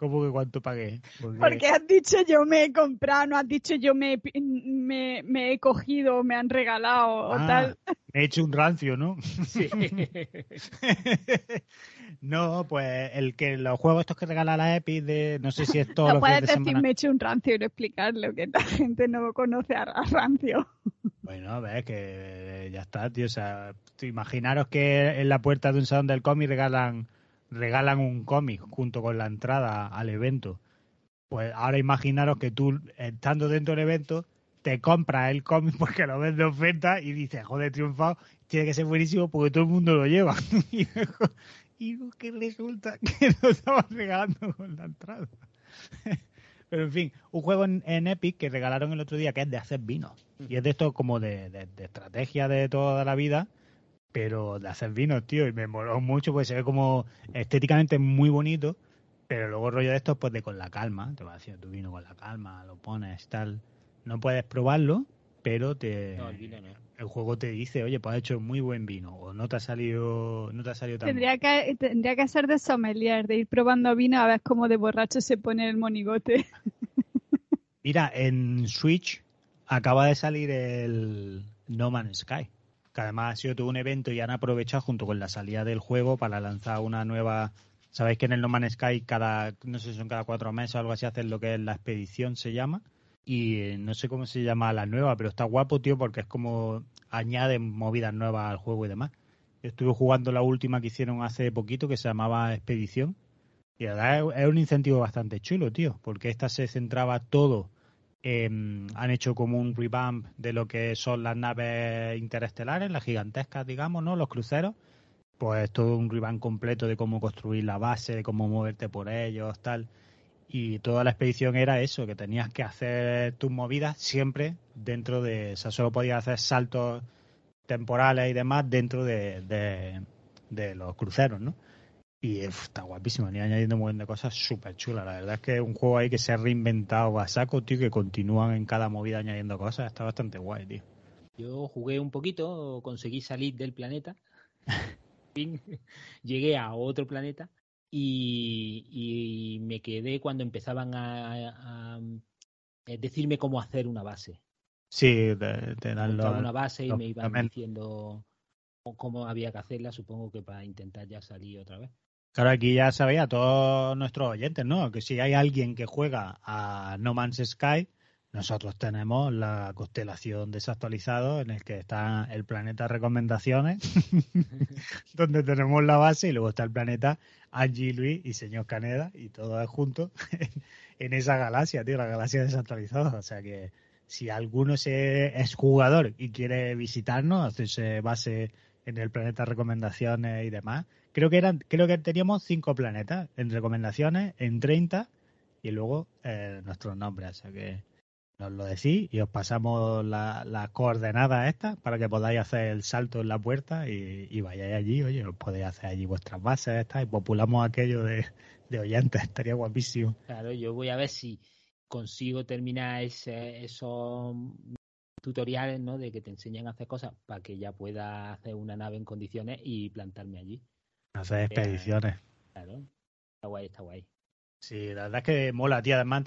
¿Cómo que cuánto pagué? Porque... has dicho yo me he comprado, no has dicho yo me, me, me he cogido, me han regalado o ah, tal. Me he hecho un rancio, ¿no? Sí. no, pues el que los juegos estos que regala la Epic de no sé si es todo. No puedes decir me he hecho un rancio y no explicarlo, que la gente no conoce a rancio. Bueno, ves que ya está, tío. O sea, imaginaros que en la puerta de un salón del cómic regalan regalan un cómic junto con la entrada al evento. Pues ahora imaginaros que tú, estando dentro del evento, te compras el cómic porque lo ves de oferta y dices, joder, triunfado, tiene que ser buenísimo porque todo el mundo lo lleva. y que resulta que lo estamos regalando con la entrada. Pero en fin, un juego en, Epic que regalaron el otro día que es de hacer vino. Y es de esto como de estrategia de toda la vida pero de hacer vino, tío, y me moló mucho porque se ve como estéticamente muy bonito, pero luego rollo de esto, pues de con la calma, te vas haciendo tu vino con la calma, lo pones, tal. No puedes probarlo, pero te el, juego te dice, oye, pues has hecho muy buen vino, o no te ha salido, no te ha salido tan tendría que Tendría que ser de sommelier, de ir probando vino a ver cómo de borracho se pone el monigote. Mira, en Switch acaba de salir el No Man's Sky que además ha sido todo un evento y han aprovechado junto con la salida del juego para lanzar una nueva. Sabéis que en el No Man's Sky cada, no sé si son cada cuatro meses o algo así, hacen lo que es la expedición, se llama. Y eh, no sé cómo se llama la nueva, pero está guapo, tío, porque es como añaden movidas nuevas al juego y demás. Estuve jugando la última que hicieron hace poquito, que se llamaba Expedición. Y la verdad es un incentivo bastante chulo, tío, porque esta se centraba todo Em, han hecho como un revamp de lo que son las naves interestelares, las gigantescas, digamos, ¿no? Los cruceros. Pues todo un revamp completo de cómo construir la base, de cómo moverte por ellos, tal. Y toda la expedición era eso, que tenías que hacer tus movidas siempre dentro de. O sea, solo podías hacer saltos temporales y demás dentro de, de, de los cruceros, ¿no? Y está guapísimo, ni añadiendo un montón de cosas súper chulas. La verdad es que es un juego ahí que se ha reinventado a saco, tío, que continúan en cada movida añadiendo cosas. Está bastante guay, tío. Yo jugué un poquito, conseguí salir del planeta. Llegué a otro planeta y, me quedé cuando empezaban a, decirme cómo hacer una base. Sí, te, dan una base y me iban diciendo cómo había que hacerla, supongo que para intentar ya salir otra vez. Claro, aquí ya sabía todos nuestros oyentes, ¿no? Que si hay alguien que juega a No Man's Sky, nosotros tenemos la constelación desactualizado en el que está el planeta recomendaciones, donde tenemos la base y luego está el planeta Angie, Luis y señor Caneda y todo juntos en esa galaxia, tío, la galaxia desactualizada. O sea que si alguno es jugador y quiere visitarnos, hacerse base en el planeta recomendaciones y demás, creo que eran, creo que teníamos cinco planetas en recomendaciones, en 30 y luego eh, nuestros nombres. O sea que nos lo decís y os pasamos las la coordenadas estas para que podáis hacer el salto en la puerta y, y vayáis allí, oye, os podéis hacer allí vuestras bases estas y populamos aquello de, de oyentes, estaría guapísimo. Claro, yo voy a ver si consigo terminar ese, esos tutoriales, ¿no? De que te enseñan a hacer cosas para que ya pueda hacer una nave en condiciones y plantarme allí. Hacer expediciones. Claro, está guay, está guay. Sí, la verdad es que mola, tío. Además,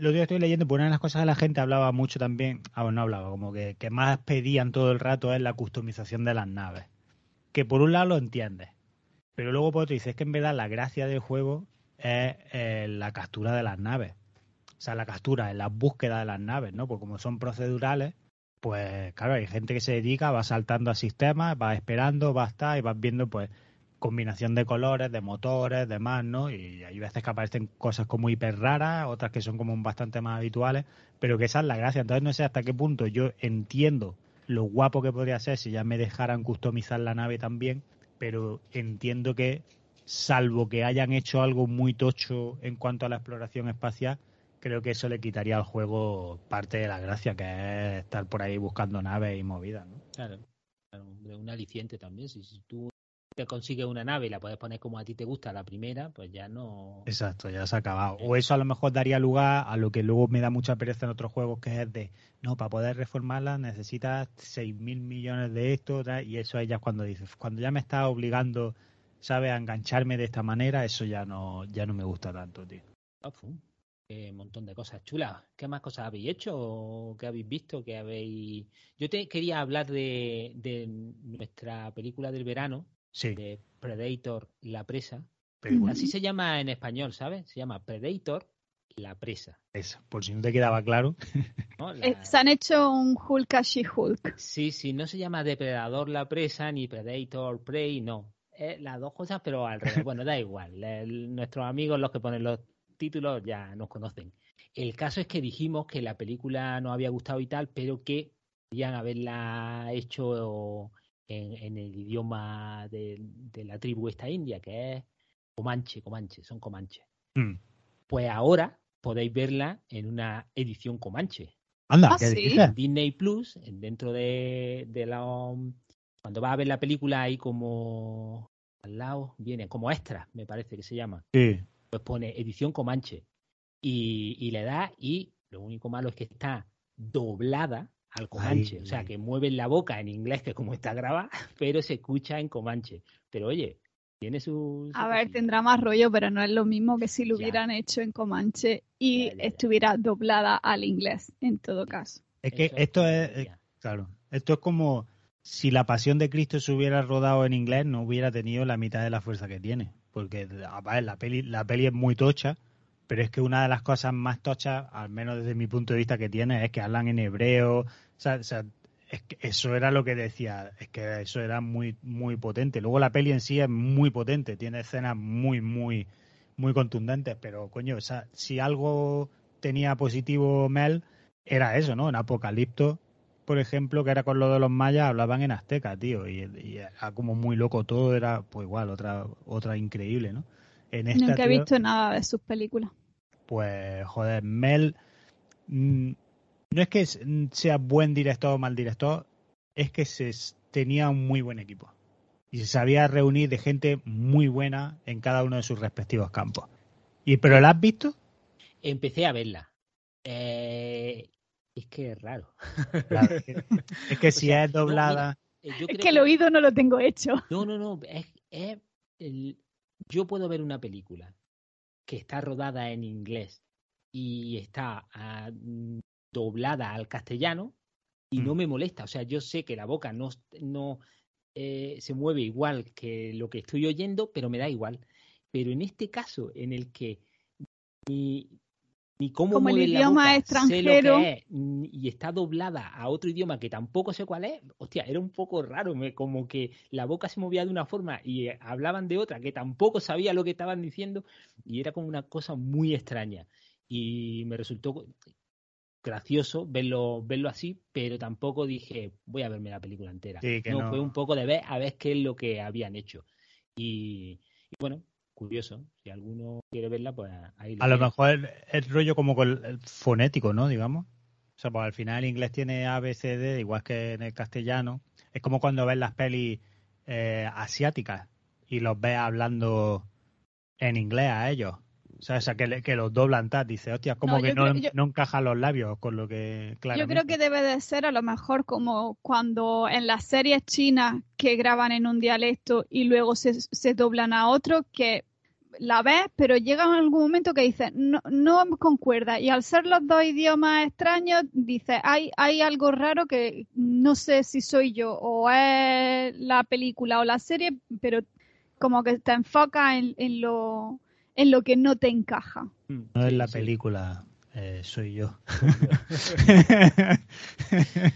lo que estoy leyendo, pues una de las cosas que la gente hablaba mucho también, ah, no hablaba, como que, que más pedían todo el rato es la customización de las naves. Que por un lado lo entiendes, pero luego por otro dices que en verdad la gracia del juego es eh, la captura de las naves. O sea, la captura, en la búsqueda de las naves, ¿no? Pues como son procedurales, pues claro, hay gente que se dedica, va saltando a sistemas, va esperando, va a estar y vas viendo pues combinación de colores, de motores, demás, ¿no? Y hay veces que aparecen cosas como hiper raras, otras que son como bastante más habituales, pero que esa es la gracia. Entonces no sé hasta qué punto yo entiendo lo guapo que podría ser si ya me dejaran customizar la nave también, pero entiendo que salvo que hayan hecho algo muy tocho en cuanto a la exploración espacial, creo que eso le quitaría al juego parte de la gracia, que es estar por ahí buscando naves y movidas, ¿no? Claro, claro un aliciente también. Si, si tú te consigues una nave y la puedes poner como a ti te gusta la primera, pues ya no. Exacto, ya se ha acabado. O eso a lo mejor daría lugar a lo que luego me da mucha pereza en otros juegos, que es de, no, para poder reformarla necesitas 6 mil millones de esto, y eso es ya cuando dices, cuando ya me está obligando, ¿sabes?, a engancharme de esta manera, eso ya no, ya no me gusta tanto, tío. Un montón de cosas chulas. ¿Qué más cosas habéis hecho o qué habéis visto? ¿Qué habéis... Yo te quería hablar de, de nuestra película del verano, Sí. de Predator, la presa. Pero Así se llama en español, ¿sabes? Se llama Predator, la presa. Eso, por si no te quedaba claro. ¿no? La- Eh, Se han hecho un Hulk a She-Hulk. Sí, sí, no se llama Depredador la presa ni Predator Prey, no. Es las dos cosas, pero al revés. Bueno, da igual. El- nuestros amigos, los que ponen los títulos, ya nos conocen. El caso es que dijimos que la película nos había gustado y tal, pero que podían haberla hecho en, en el idioma de, de la tribu esta india, que es Comanche, Comanche, son Comanche. Mm. Pues ahora podéis verla en una edición Comanche. Anda, Ah, ¿qué sí. Disney Plus, dentro de, de la. Cuando vas a ver la película, hay como. Al lado viene como extra, me parece que se llama. Sí. Pues pone edición Comanche. Y, y le da, y lo único malo es que está doblada al Comanche. Ay. O sea, que mueven la boca en inglés, que es como está grabada, pero se escucha en Comanche. Pero oye, tiene su. su A ver, tendrá más rollo, pero no es lo mismo que si lo Ya. hubieran hecho en Comanche y Ya, ya, ya. estuviera doblada al inglés, en todo caso. Es que Eso esto es, gustaría. Claro. Esto es como si la pasión de Cristo se hubiera rodado en inglés, no hubiera tenido la mitad de la fuerza que tiene. Porque, a ver, la peli, la peli es muy tocha, pero es que una de las cosas más tochas, al menos desde mi punto de vista que tiene, es que hablan en hebreo. O sea, o sea, es que eso era lo que decía, es que eso era muy, muy potente. Luego la peli en sí es muy potente, tiene escenas muy, muy, muy contundentes, pero coño, o sea, si algo tenía positivo Mel, era eso, ¿no? En Apocalipto, por ejemplo, que era con lo de los mayas, hablaban en azteca, tío, y, y era como muy loco todo, era pues igual, otra, otra increíble, ¿no? En esta, Nunca he tío, visto nada de sus películas. pues, joder, Mel, mm, no es que mm, sea buen director o mal director, es que se tenía un muy buen equipo. Y se sabía reunir de gente muy buena en cada uno de sus respectivos campos. ¿Y pero la has visto? Empecé a verla. Eh, es que es raro. Claro, es que, O si sea, es no, doblada. Es que el oído no lo tengo hecho. No, no, no. Es, es el- yo puedo ver una película que está rodada en inglés y está ah, doblada al castellano y no Mm. me molesta. O sea, yo sé que la boca no, no eh, se mueve igual que lo que estoy oyendo, pero me da igual. Pero en este caso, en el que ni, ni cómo Como el mueve la idioma boca, extranjero. sé lo que es, y está doblada a otro idioma que tampoco sé cuál es, hostia, era un poco raro, me, como que la boca se movía de una forma y eh, hablaban de otra que tampoco sabía lo que estaban diciendo y era como una cosa muy extraña. Y me resultó gracioso verlo, verlo así, pero tampoco dije, voy a verme la película entera. Sí, que no, no. fue un poco de ver a ver qué es lo que habían hecho. Y, y bueno, curioso. Si alguno quiere verla, pues ahí A lo mejor es rollo como con el fonético, ¿no? Digamos. O sea, pues al final el inglés tiene A, B, C, D, igual que en el castellano. Es como cuando ves las pelis eh, asiáticas y los ves hablando en inglés a ellos. O sea, que, le- que los doblan tal, dice, hostia, como No, que no, yo- no encajan los labios con lo que claro. Yo creo que debe de ser a lo mejor como cuando en las series chinas que graban en un dialecto y luego se, se doblan a otro, que la ves, pero llega en algún momento que dices, no, no concuerda. Y al ser los dos idiomas extraños, dices, hay, hay algo raro que no sé si soy yo o es la película o la serie, pero como que te enfoca en, en lo, en lo que no te encaja. No es la película, eh, soy yo.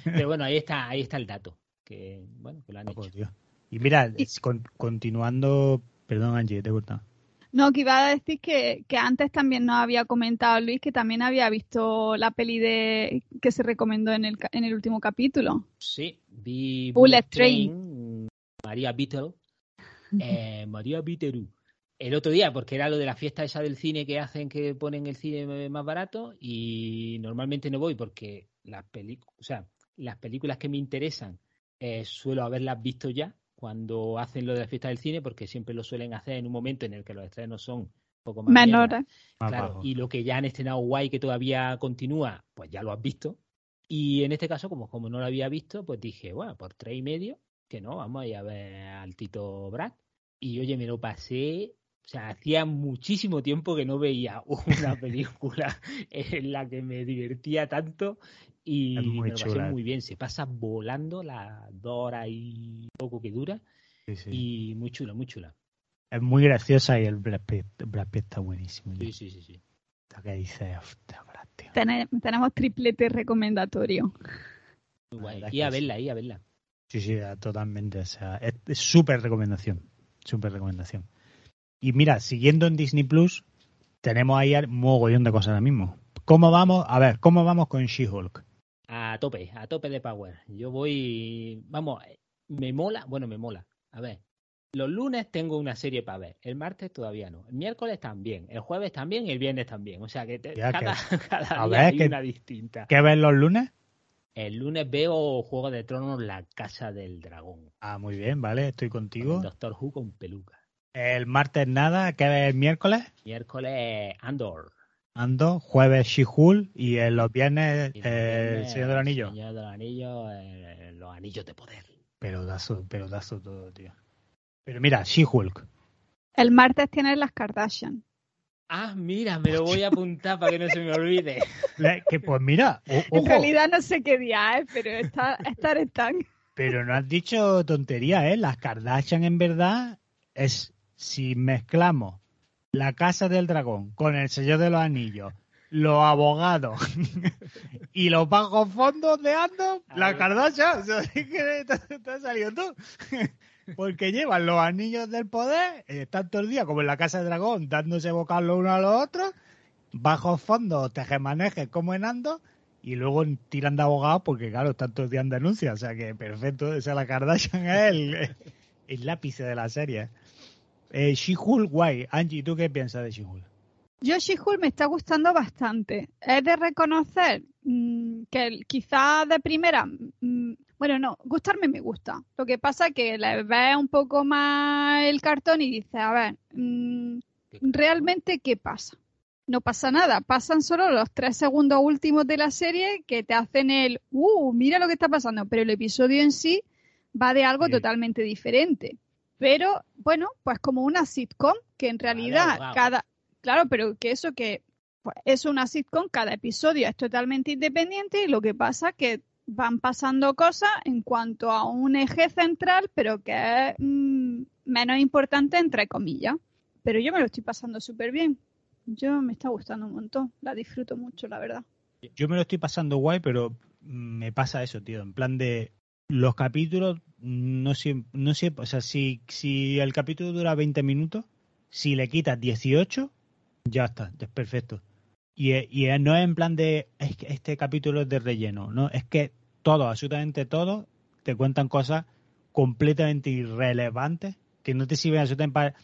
Pero bueno, ahí está, ahí está el dato. Que, bueno, que lo han hecho. tío. Y mira, Y- con- continuando, perdón Angie, te he cortado. No, que iba a decir que, que antes también nos había comentado Luis que también había visto la peli de que se recomendó en el, ca- en el último capítulo. Sí, vi Bullet Train, María Beetle, eh, María Beetle. El otro día, porque era lo de la fiesta esa del cine que hacen que ponen el cine más barato y normalmente no voy porque las películas, o sea, las películas que me interesan eh, suelo haberlas visto ya cuando hacen lo de la fiesta del cine porque siempre lo suelen hacer en un momento en el que los estrenos son un poco más. Menores. Claro, y lo que ya han estrenado guay que todavía continúa, pues ya lo has visto. Y en este caso, como, como no lo había visto, pues dije, bueno, por tres y medio, que no, vamos a ir a ver al Tito Brad. Y oye, me lo pasé, o sea, hacía muchísimo tiempo que no veía una película en la que me divertía tanto y me lo pasé muy bien. Se pasa volando las dos horas y poco que dura Sí, sí. y muy chula, muy chula. Es muy graciosa y el Brad Pitt, Brad Pitt está buenísimo. Sí, sí, sí, sí. Que dice, hostia. Tene- tenemos triplete recomendatorio. Muy guay. Y a verla, y a verla. Sí, sí, totalmente. O sea, es es súper recomendación. Súper recomendación. Y mira, siguiendo en Disney Plus, tenemos ahí un mogollón de cosas ahora mismo. ¿Cómo vamos? A ver, ¿cómo vamos con She-Hulk? A tope, a tope de power. Yo voy, vamos, me mola, bueno, me mola. A ver, los lunes tengo una serie para ver, el martes todavía no, el miércoles también, el jueves también y el viernes también. O sea que te- cada, cada a día ver, hay que- una distinta. ¿Qué ves los lunes? El lunes veo Juego de Tronos, La Casa del Dragón. Ah, muy bien, vale, estoy con contigo. Doctor Who con peluca. El martes nada, ¿qué ves el miércoles? Miércoles Andor. Ando, jueves She-Hulk y en los viernes Y los eh, el Señor del Anillo. Señor del Anillo, eh, los anillos de poder. Pelotazo, pelotazo todo, tío. Pero mira, She-Hulk. El martes tienes las Kardashian. Ah, mira, me lo voy a apuntar para que no se me olvide. Que pues mira, o- En realidad no sé qué día es, pero está, estar están. pero no has dicho tontería, ¿eh? Las Kardashian en verdad es si mezclamos la Casa del Dragón con el Señor de los Anillos, los abogados y los bajos fondos de Ando, A la. Kardashian, o sea, que te, te has salido tú. Porque llevan los anillos del poder, están todo el día como en la Casa del Dragón, dándose bocados los unos a los otros, bajos fondos, tejemanejes como en Ando, y luego tiran de abogados porque, claro, están todo el día en denuncia. O sea que perfecto, esa la Kardashian es el, el lápice de la serie. Eh, She-Hulk, guay. Angie, ¿tú qué piensas de She-Hulk? Yo She-Hulk me está gustando bastante. Es de reconocer mm, que quizá de primera, mm, bueno, no, gustarme me gusta. Lo que pasa es que le ves un poco más el cartón y dices, a ver, mm, realmente qué pasa. No pasa nada, pasan solo los tres segundos últimos de la serie que te hacen el, uh, mira lo que está pasando, pero el episodio en sí va de algo Sí. totalmente diferente. Pero bueno, pues como una sitcom que en realidad cada, claro, pero que eso que pues, es una sitcom, cada episodio es totalmente independiente y lo que pasa que van pasando cosas en cuanto a un eje central, pero que es mm, menos importante entre comillas. Pero yo me lo estoy pasando súper bien. Yo me está gustando un montón. La disfruto mucho, la verdad. Yo me lo estoy pasando guay, pero me pasa eso, tío. En plan de los capítulos, no siempre, no siempre, o sea, si, si el capítulo dura 20 minutos, si le quitas 18, ya está, ya es perfecto. Y, y no es en plan de, este capítulo es de relleno, no, es que todos, absolutamente todos, te cuentan cosas completamente irrelevantes que no te sirven absolutamente para...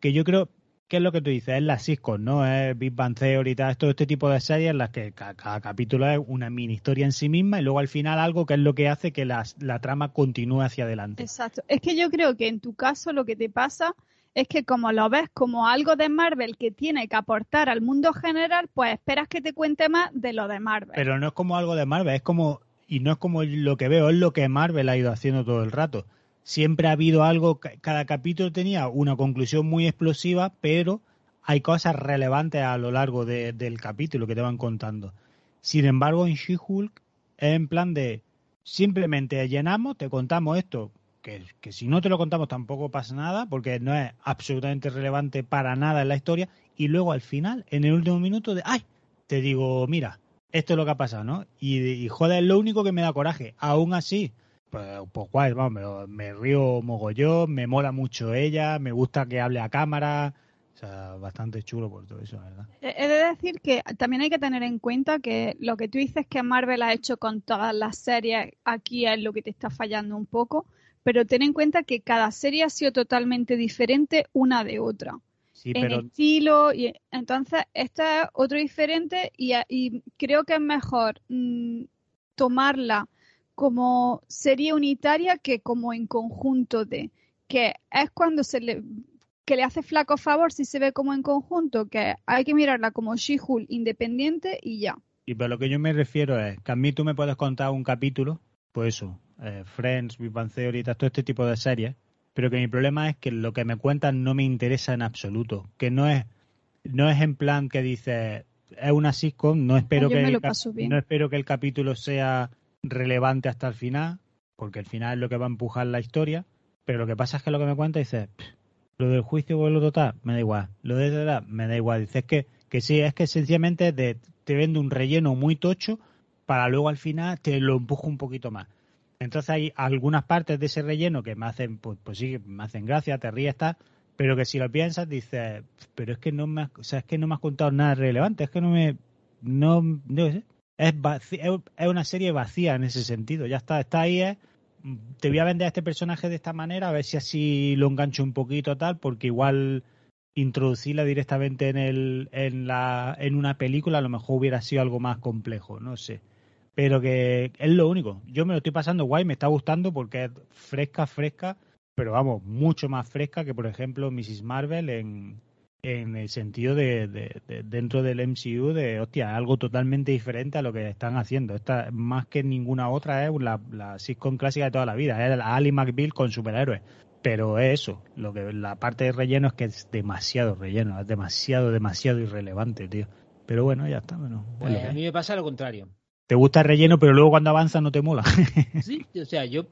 Que yo creo, ¿qué es lo que tú dices? Es la sitcom, ¿no? Es Big Bang Theory y tal, todo este tipo de series en las que cada, capítulo es una mini historia en sí misma y luego al final algo que es lo que hace que la, la trama continúe hacia adelante. Exacto. Es que yo creo que en tu caso lo que te pasa es que como lo ves como algo de Marvel que tiene que aportar al mundo general, pues esperas que te cuente más de lo de Marvel. Pero no es como algo de Marvel, es como, y no es como lo que veo, es lo que Marvel ha ido haciendo todo el rato. Siempre ha habido algo, cada capítulo tenía una conclusión muy explosiva, pero hay cosas relevantes a lo largo del capítulo que te van contando. Sin embargo, en She-Hulk es en plan de simplemente llenamos, te contamos esto, que, si no te lo contamos tampoco pasa nada, porque no es absolutamente relevante para nada en la historia, y luego al final, en el último minuto, de ¡ay! Te digo, mira, esto es lo que ha pasado, ¿no? Y, y joder, es lo único que me da coraje. Aún así, pues, pues guay, vamos, me, me río mogollón, me mola mucho ella, me gusta que hable a cámara, o sea, bastante chulo por todo eso, ¿verdad? He de decir que también hay que tener en cuenta que lo que tú dices que Marvel ha hecho con todas las series, aquí es lo que te está fallando un poco pero ten en cuenta que cada serie ha sido totalmente diferente una de otra. en estilo, y entonces esta es otro diferente y, creo que es mejor mm, tomarla como serie unitaria que como en conjunto de, que es cuando se le que le hace flaco favor si se ve como en conjunto, que hay que mirarla como She-Hulk independiente y ya. Y pero lo que yo me refiero es que a mí tú me puedes contar un capítulo, pues eso, eh, Friends, Big Bang Theory, todo este tipo de series, pero que mi problema es que lo que me cuentan no me interesa en absoluto, que no es no es en plan que dice es una sitcom, no espero que el, no espero que el capítulo sea relevante hasta el final, porque el final es lo que va a empujar la historia, pero lo que pasa es que lo que me cuenta dice lo del juicio o lo total, me da igual, lo de edad, me da igual, dice que que sí, es que sencillamente te vende un relleno muy tocho para luego al final te lo empujo un poquito más. Entonces hay algunas partes de ese relleno que me hacen, pues, pues sí, me hacen gracia, te ríes, está, pero que si lo piensas dices, pero es que no me, o sea, es que no me has contado nada relevante, es que no me, no, no sé, es, es una serie vacía en ese sentido, ya está, está ahí, es, te voy a vender a este personaje de esta manera, a ver si así lo engancho un poquito tal, porque igual introducirla directamente en el, en la, en una película a lo mejor hubiera sido algo más complejo, no sé pero que es lo único. Yo me lo estoy pasando guay, me está gustando porque es fresca, fresca, pero vamos, mucho más fresca que, por ejemplo, Mrs. Marvel en, en el sentido de, de, dentro del MCU de, hostia, algo totalmente diferente a lo que están haciendo. Esta, más que ninguna otra, es la, la sitcom clásica de toda la vida, es la Ali McBeal con superhéroes. Pero es eso, lo que la parte de relleno es que es demasiado relleno, es demasiado, demasiado irrelevante, tío. Pero bueno, ya está. Bueno, pues a mí me pasa lo contrario te gusta el relleno, pero luego cuando avanza no te mola. sí, o sea, yo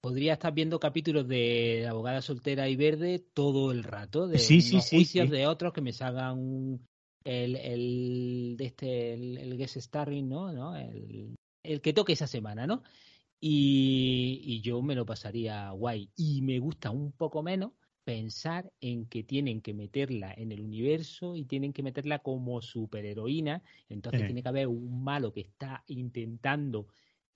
podría estar viendo capítulos de Abogada Soltera y Verde todo el rato, de sí, sí, juicios de otros que me salgan el, el de este el, el guest starring, ¿no? ¿no? El, el que toque esa semana, ¿no? Y, y yo me lo pasaría guay. Y me gusta un poco menos pensar en que tienen que meterla en el universo y tienen que meterla como superheroína, entonces tiene que haber un malo que está intentando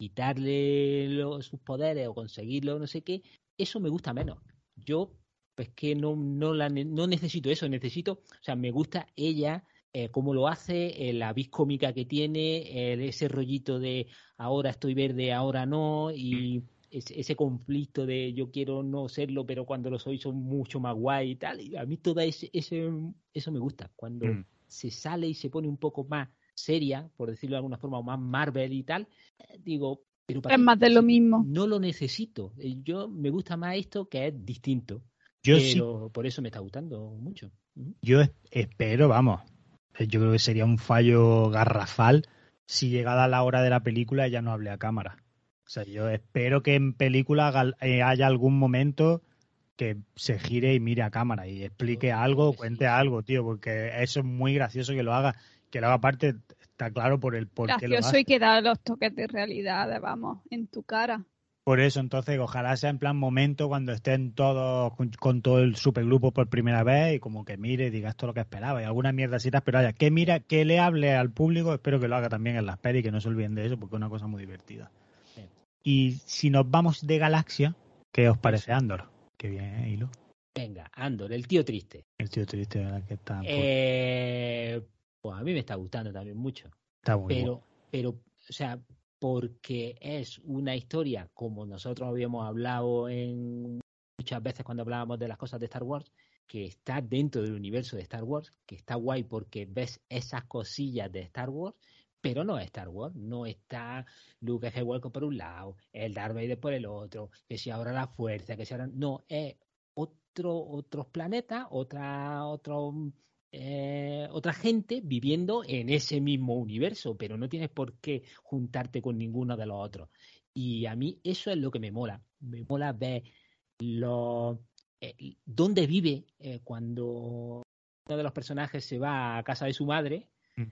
quitarle sus poderes o conseguirlo, no sé qué, eso me gusta menos. Yo, pues que no, no, la, no necesito eso, necesito, o sea, me gusta ella, eh, cómo lo hace, eh, la vis cómica que tiene, ese rollito de ahora estoy verde, ahora no, y... Mm ese, conflicto de yo quiero no serlo, pero cuando lo soy son mucho más guay y tal. Y a mí todo ese, eso me gusta, cuando mm. se sale y se pone un poco más seria, por decirlo de alguna forma, o más Marvel y tal, eh, digo, pero es más de lo mismo. No lo necesito. Eh, yo me gusta más esto que es distinto. Yo pero por eso me está gustando mucho. Yo espero, vamos, eh, yo creo que sería un fallo garrafal si llegada la hora de la película ella no hable a cámara. O sea, yo espero que en película haya algún momento que se gire y mire a cámara y explique algo, cuente algo, tío, porque eso es muy gracioso que lo haga, que lo haga aparte, está claro por el por qué lo hace. y que da los toques de realidad, vamos, en tu cara. Por eso, entonces, ojalá sea en plan momento cuando estén todos con, todo el supergrupo por primera vez y como que mire y diga esto lo que esperaba y alguna mierda así, pero haya que mira, que le hable al público, espero que lo haga también en las pelis y que no se olviden de eso porque es una cosa muy divertida. Y si nos vamos de galaxia, ¿qué os parece Andor? Qué bien, ¿eh, Hilo? Venga, Andor, el tío triste. El tío triste, ¿verdad? Que está, Eh, pues a mí me está gustando también mucho. está muy pero, bueno. pero, o sea, porque es una historia, como nosotros habíamos hablado en muchas veces cuando hablábamos de las cosas de Star Wars, que está dentro del universo de Star Wars, que está guay porque ves esas cosillas de Star Wars, pero no es Star Wars, no está Luke Skywalker por un lado, el Darth Vader por el otro, que si ahora la fuerza, que si ahora no es otro otros planetas, otra otro eh, otra gente viviendo en ese mismo universo, pero no tienes por qué juntarte con ninguno de los otros. Y a mí eso es lo que me mola. Me mola ver lo, eh, dónde vive eh, cuando uno de los personajes se va a casa de su madre. Mm.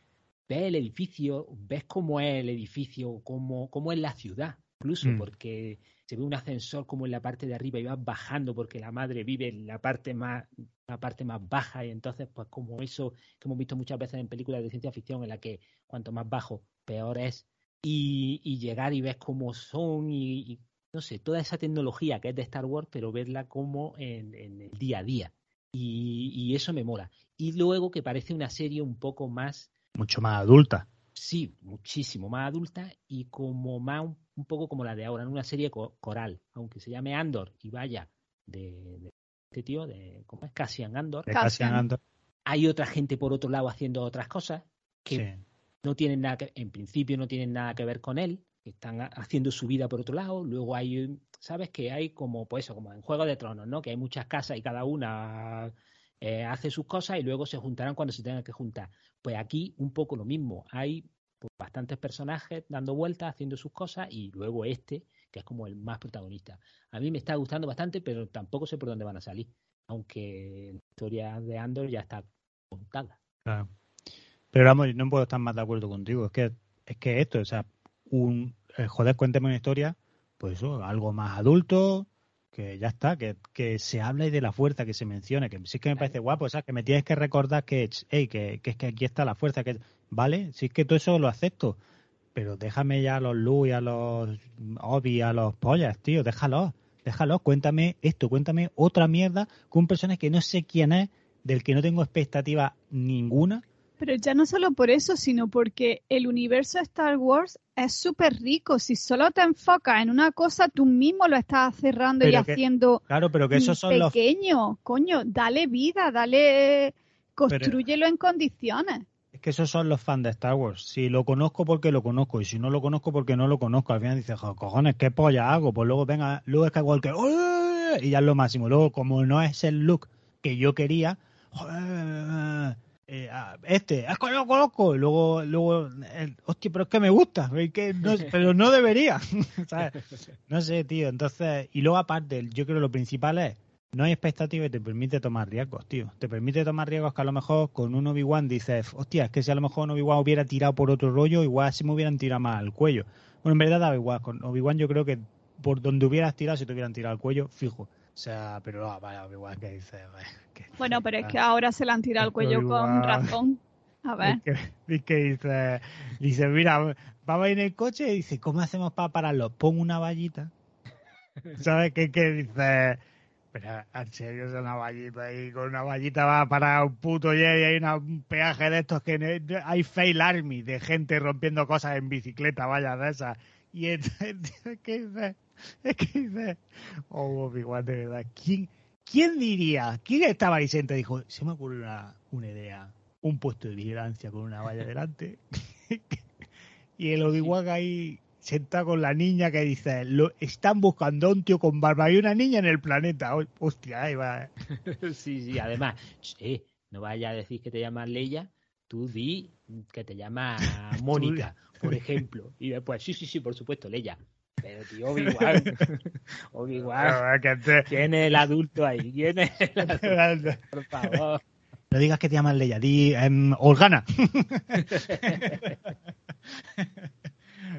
Ves el edificio, ves cómo es el edificio, cómo, cómo es la ciudad, incluso, Mm. porque se ve un ascensor como en la parte de arriba y vas bajando porque la madre vive en la parte más la parte más baja y entonces pues como eso que hemos visto muchas veces en películas de ciencia ficción en la que cuanto más bajo peor es. Y, y llegar y ves cómo son y, y, no sé toda esa tecnología que es de Star Wars pero verla como en, en el día a día. Y, y eso me mola. Y luego que parece una serie un poco más Mucho más adulta. sí, muchísimo más adulta y como más un, un poco como la de ahora, en una serie co- coral, aunque se llame Andor y vaya de, de este tío, de ¿cómo es? Cassian Andor. De Cassian. Andor. Hay otra gente por otro lado haciendo otras cosas que Sí. no tienen nada que, en principio no tienen nada que ver con él, que están ha- haciendo su vida por otro lado, luego hay, sabes que hay como, pues eso, como en Juego de Tronos, ¿no? Que hay muchas casas y cada una eh, hace sus cosas y luego se juntarán cuando se tengan que juntar. Pues aquí un poco lo mismo, hay pues, bastantes personajes dando vueltas, haciendo sus cosas y luego este, que es como el más protagonista. A mí me está gustando bastante, pero tampoco sé por dónde van a salir, aunque la historia de Andor ya está contada. Claro. Pero vamos, no puedo estar más de acuerdo contigo. Es que es que esto, o sea, un eh, joder, cuéntame una historia, pues eso, algo más adulto, que ya está, que, que se hable de la fuerza, que se mencione, que sí que me parece guapo, o sea, que me tienes que recordar que, hey, que, que es que aquí está la fuerza, que vale, sí es que todo eso lo acepto, pero déjame ya a los Lu y a los Obi, a los pollas, tío, déjalos, déjalos, cuéntame esto, cuéntame otra mierda con un personaje que no sé quién es, del que no tengo expectativa ninguna, Pero ya no solo por eso, sino porque el universo de Star Wars es súper rico. Si solo te enfocas en una cosa, tú mismo lo estás cerrando y que- haciendo Claro, pero que esos son los pequeño. Coño, dale vida, dale... Construyelo en condiciones. Es que esos son los fans de Star Wars. Si lo conozco porque lo conozco y si no lo conozco porque no lo conozco, al final dices, "Jo, cojones, qué polla hago. Pues luego venga, luego es que igual y ya es lo máximo. Luego como no es el look que yo quería, joder, eh, este, es que lo conozco. Y luego, luego, el, hostia, pero es que me gusta, es que no- pero no debería. ¿sabes? No sé, tío. Entonces, y luego aparte, yo creo que lo principal es no hay expectativa y te permite tomar riesgos, tío. Te permite tomar riesgos que a lo mejor con un Obi-Wan dices, hostia, es que si a lo mejor un Obi-Wan hubiera tirado por otro rollo, igual se me hubieran tirado más al cuello. Bueno, en verdad daba igual. Con Obi-Wan yo creo que por donde hubieras tirado, si te hubieran tirado al cuello, fijo. O sea, pero vaya, Obi-Wan que dices, "Vaya, que- Bueno, pero es que ah, ahora se le han tirado al cuello con razón. A ver. Es que, es que dice, dice, mira, vamos en el coche y dice, ¿cómo hacemos para pararlo? Pon una vallita. ¿Sabes qué? Que dice, pero en serio es una vallita y con una vallita va a parar un puto y hay un peaje de estos que hay fail army de gente rompiendo cosas en bicicleta, vaya de esas. Y entonces, es que dice, es que dice, oh, Obi-Wan, de verdad, ¿quién, ¿quién diría? ¿Quién estaba ahí sentado dijo, se me ocurre una, una idea? un puesto de vigilancia con una valla delante. y el Obi-Wan ahí sentado con la niña que dice, lo, están buscando a un tío con barba y una niña en el planeta. Oh, Hostia, ahí va. sí, sí, además, eh, no vayas a decir que te llamas Leia, tú di que te llamas Mónica, por ejemplo. Y después, sí, sí, sí, por supuesto, Leia. Pero tío, Obi-Wan, Obi-Wan, ¿quién es el adulto ahí? ¿Quién es el adulto? Por favor. No digas que te llamas Leia, di em, Organa.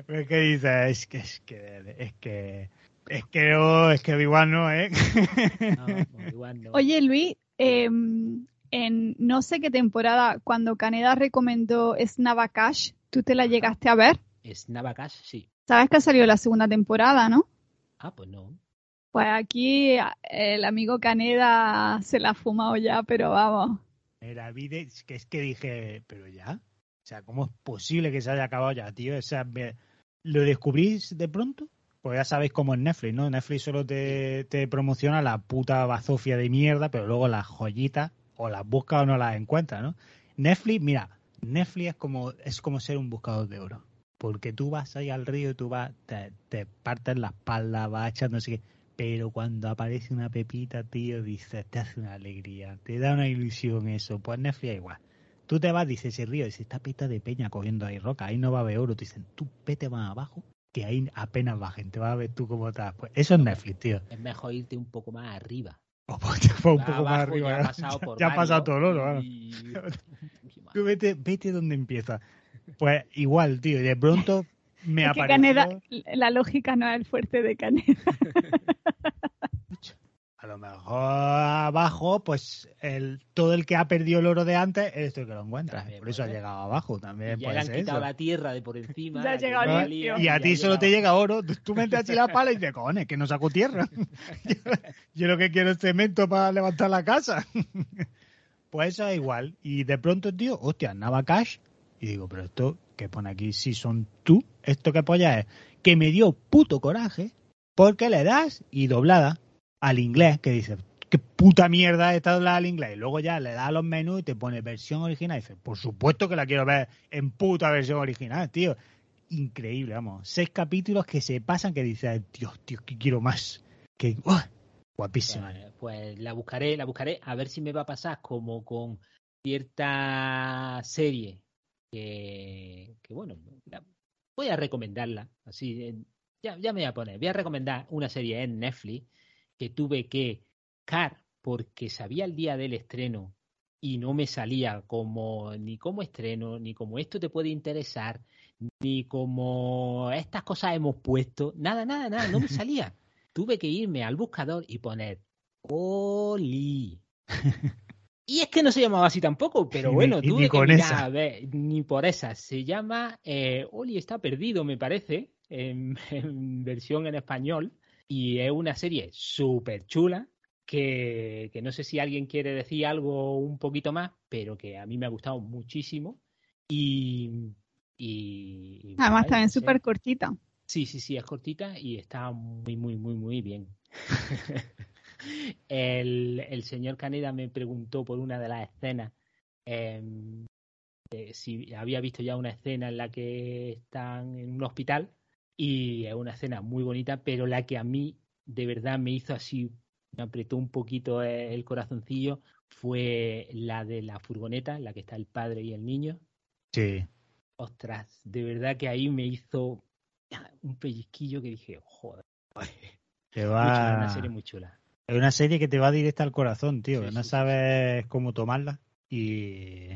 Es que dice, es que, es que, es que, es que no, es que Obi-Wan no, ¿eh? No, Obi-Wan no. Oye, Luis, eh, en no sé qué temporada, cuando Caneda recomendó Snavacash, ¿tú te la llegaste a ver? ¿Es Navacash? Sí. Sabes que ha salido la segunda temporada, ¿no? Ah, pues no. Pues aquí el amigo Caneda se la ha fumado ya, pero vamos. Era que es que dije, pero ya. O sea, ¿cómo es posible que se haya acabado ya, tío? O sea, ¿lo descubrís de pronto? Pues ya sabéis cómo es Netflix, ¿no? Netflix solo te, te promociona la puta bazofia de mierda, pero luego las joyitas o las busca o no las encuentra, ¿no? Netflix, mira, Netflix es como, es como ser un buscador de oro. Porque tú vas ahí al río tú vas, te, te partes la espalda, vas echando así que. Pero cuando aparece una pepita, tío, dices, te hace una alegría, te da una ilusión eso. Pues Netflix igual. Tú te vas, dices, ese río, dice, esta pita de peña cogiendo ahí roca, ahí no va a haber oro. Te dicen, tú vete más abajo, que ahí apenas va gente, vas a ver tú cómo estás. Pues eso es Netflix, tío. Es mejor irte un poco más arriba. O pues, un poco más arriba. Ya ha pasado, por ya ha pasado todo el oro. Y... Tú vete, vete donde empieza. Pues igual, tío, y de pronto me es apareció... la lógica no es el fuerte de Caneda. A lo mejor abajo, pues el, todo el que ha perdido el oro de antes es el que lo encuentra. por eso ha llegado abajo también. Ya le han quitado la tierra de por encima. Ya ha llegado y, y a ti solo te llega oro. Tú metes así la pala y dices, cojones, que no saco tierra. yo, lo que quiero es cemento para levantar la casa. pues eso es igual. Y de pronto, tío, hostia, Navacash. Y digo, pero esto que pone aquí, si son tú, esto que polla es que me dio puto coraje porque le das y doblada al inglés, que dice, qué puta mierda está doblada al inglés. Y luego ya le das a los menús y te pone versión original. Y dice, por supuesto que la quiero ver en puta versión original, tío. Increíble, vamos. Seis capítulos que se pasan que dices, Dios, tío, que quiero más. Que, guapísima. Pues, pues, la buscaré, la buscaré a ver si me va a pasar como con cierta serie que, bueno, voy a recomendarla. Así, ya, ya me voy a poner. Voy a recomendar una serie en Netflix que tuve que car porque sabía el día del estreno y no me salía como ni como estreno, ni como esto te puede interesar, ni como estas cosas hemos puesto, nada, nada, nada, no me salía. tuve que irme al buscador y poner Oli. Y es que no se llamaba así tampoco, pero bueno, tuve que mirar, a ver, ni por esa. Se llama eh, Oli está perdido, me parece, en versión en español y es una serie súper chula que, no sé si alguien quiere decir algo un poquito más, pero que a mí me ha gustado muchísimo y... y, Además también súper cortita. Sí, sí, sí, es cortita y está muy, muy, muy, muy bien. el, el, señor Caneda me preguntó por una de las escenas em, si había visto ya una escena en la que están en un hospital y es una escena muy bonita, pero la que a mí de verdad me hizo así, me apretó un poquito el corazoncillo, fue la de la furgoneta, en la que está el padre y el niño. Sí. Ostras, de verdad que ahí me hizo un pellizquillo que dije, joder. Te va... Es una serie muy chula. Es una serie que te va directa al corazón, tío. no sabes cómo tomarla. Y...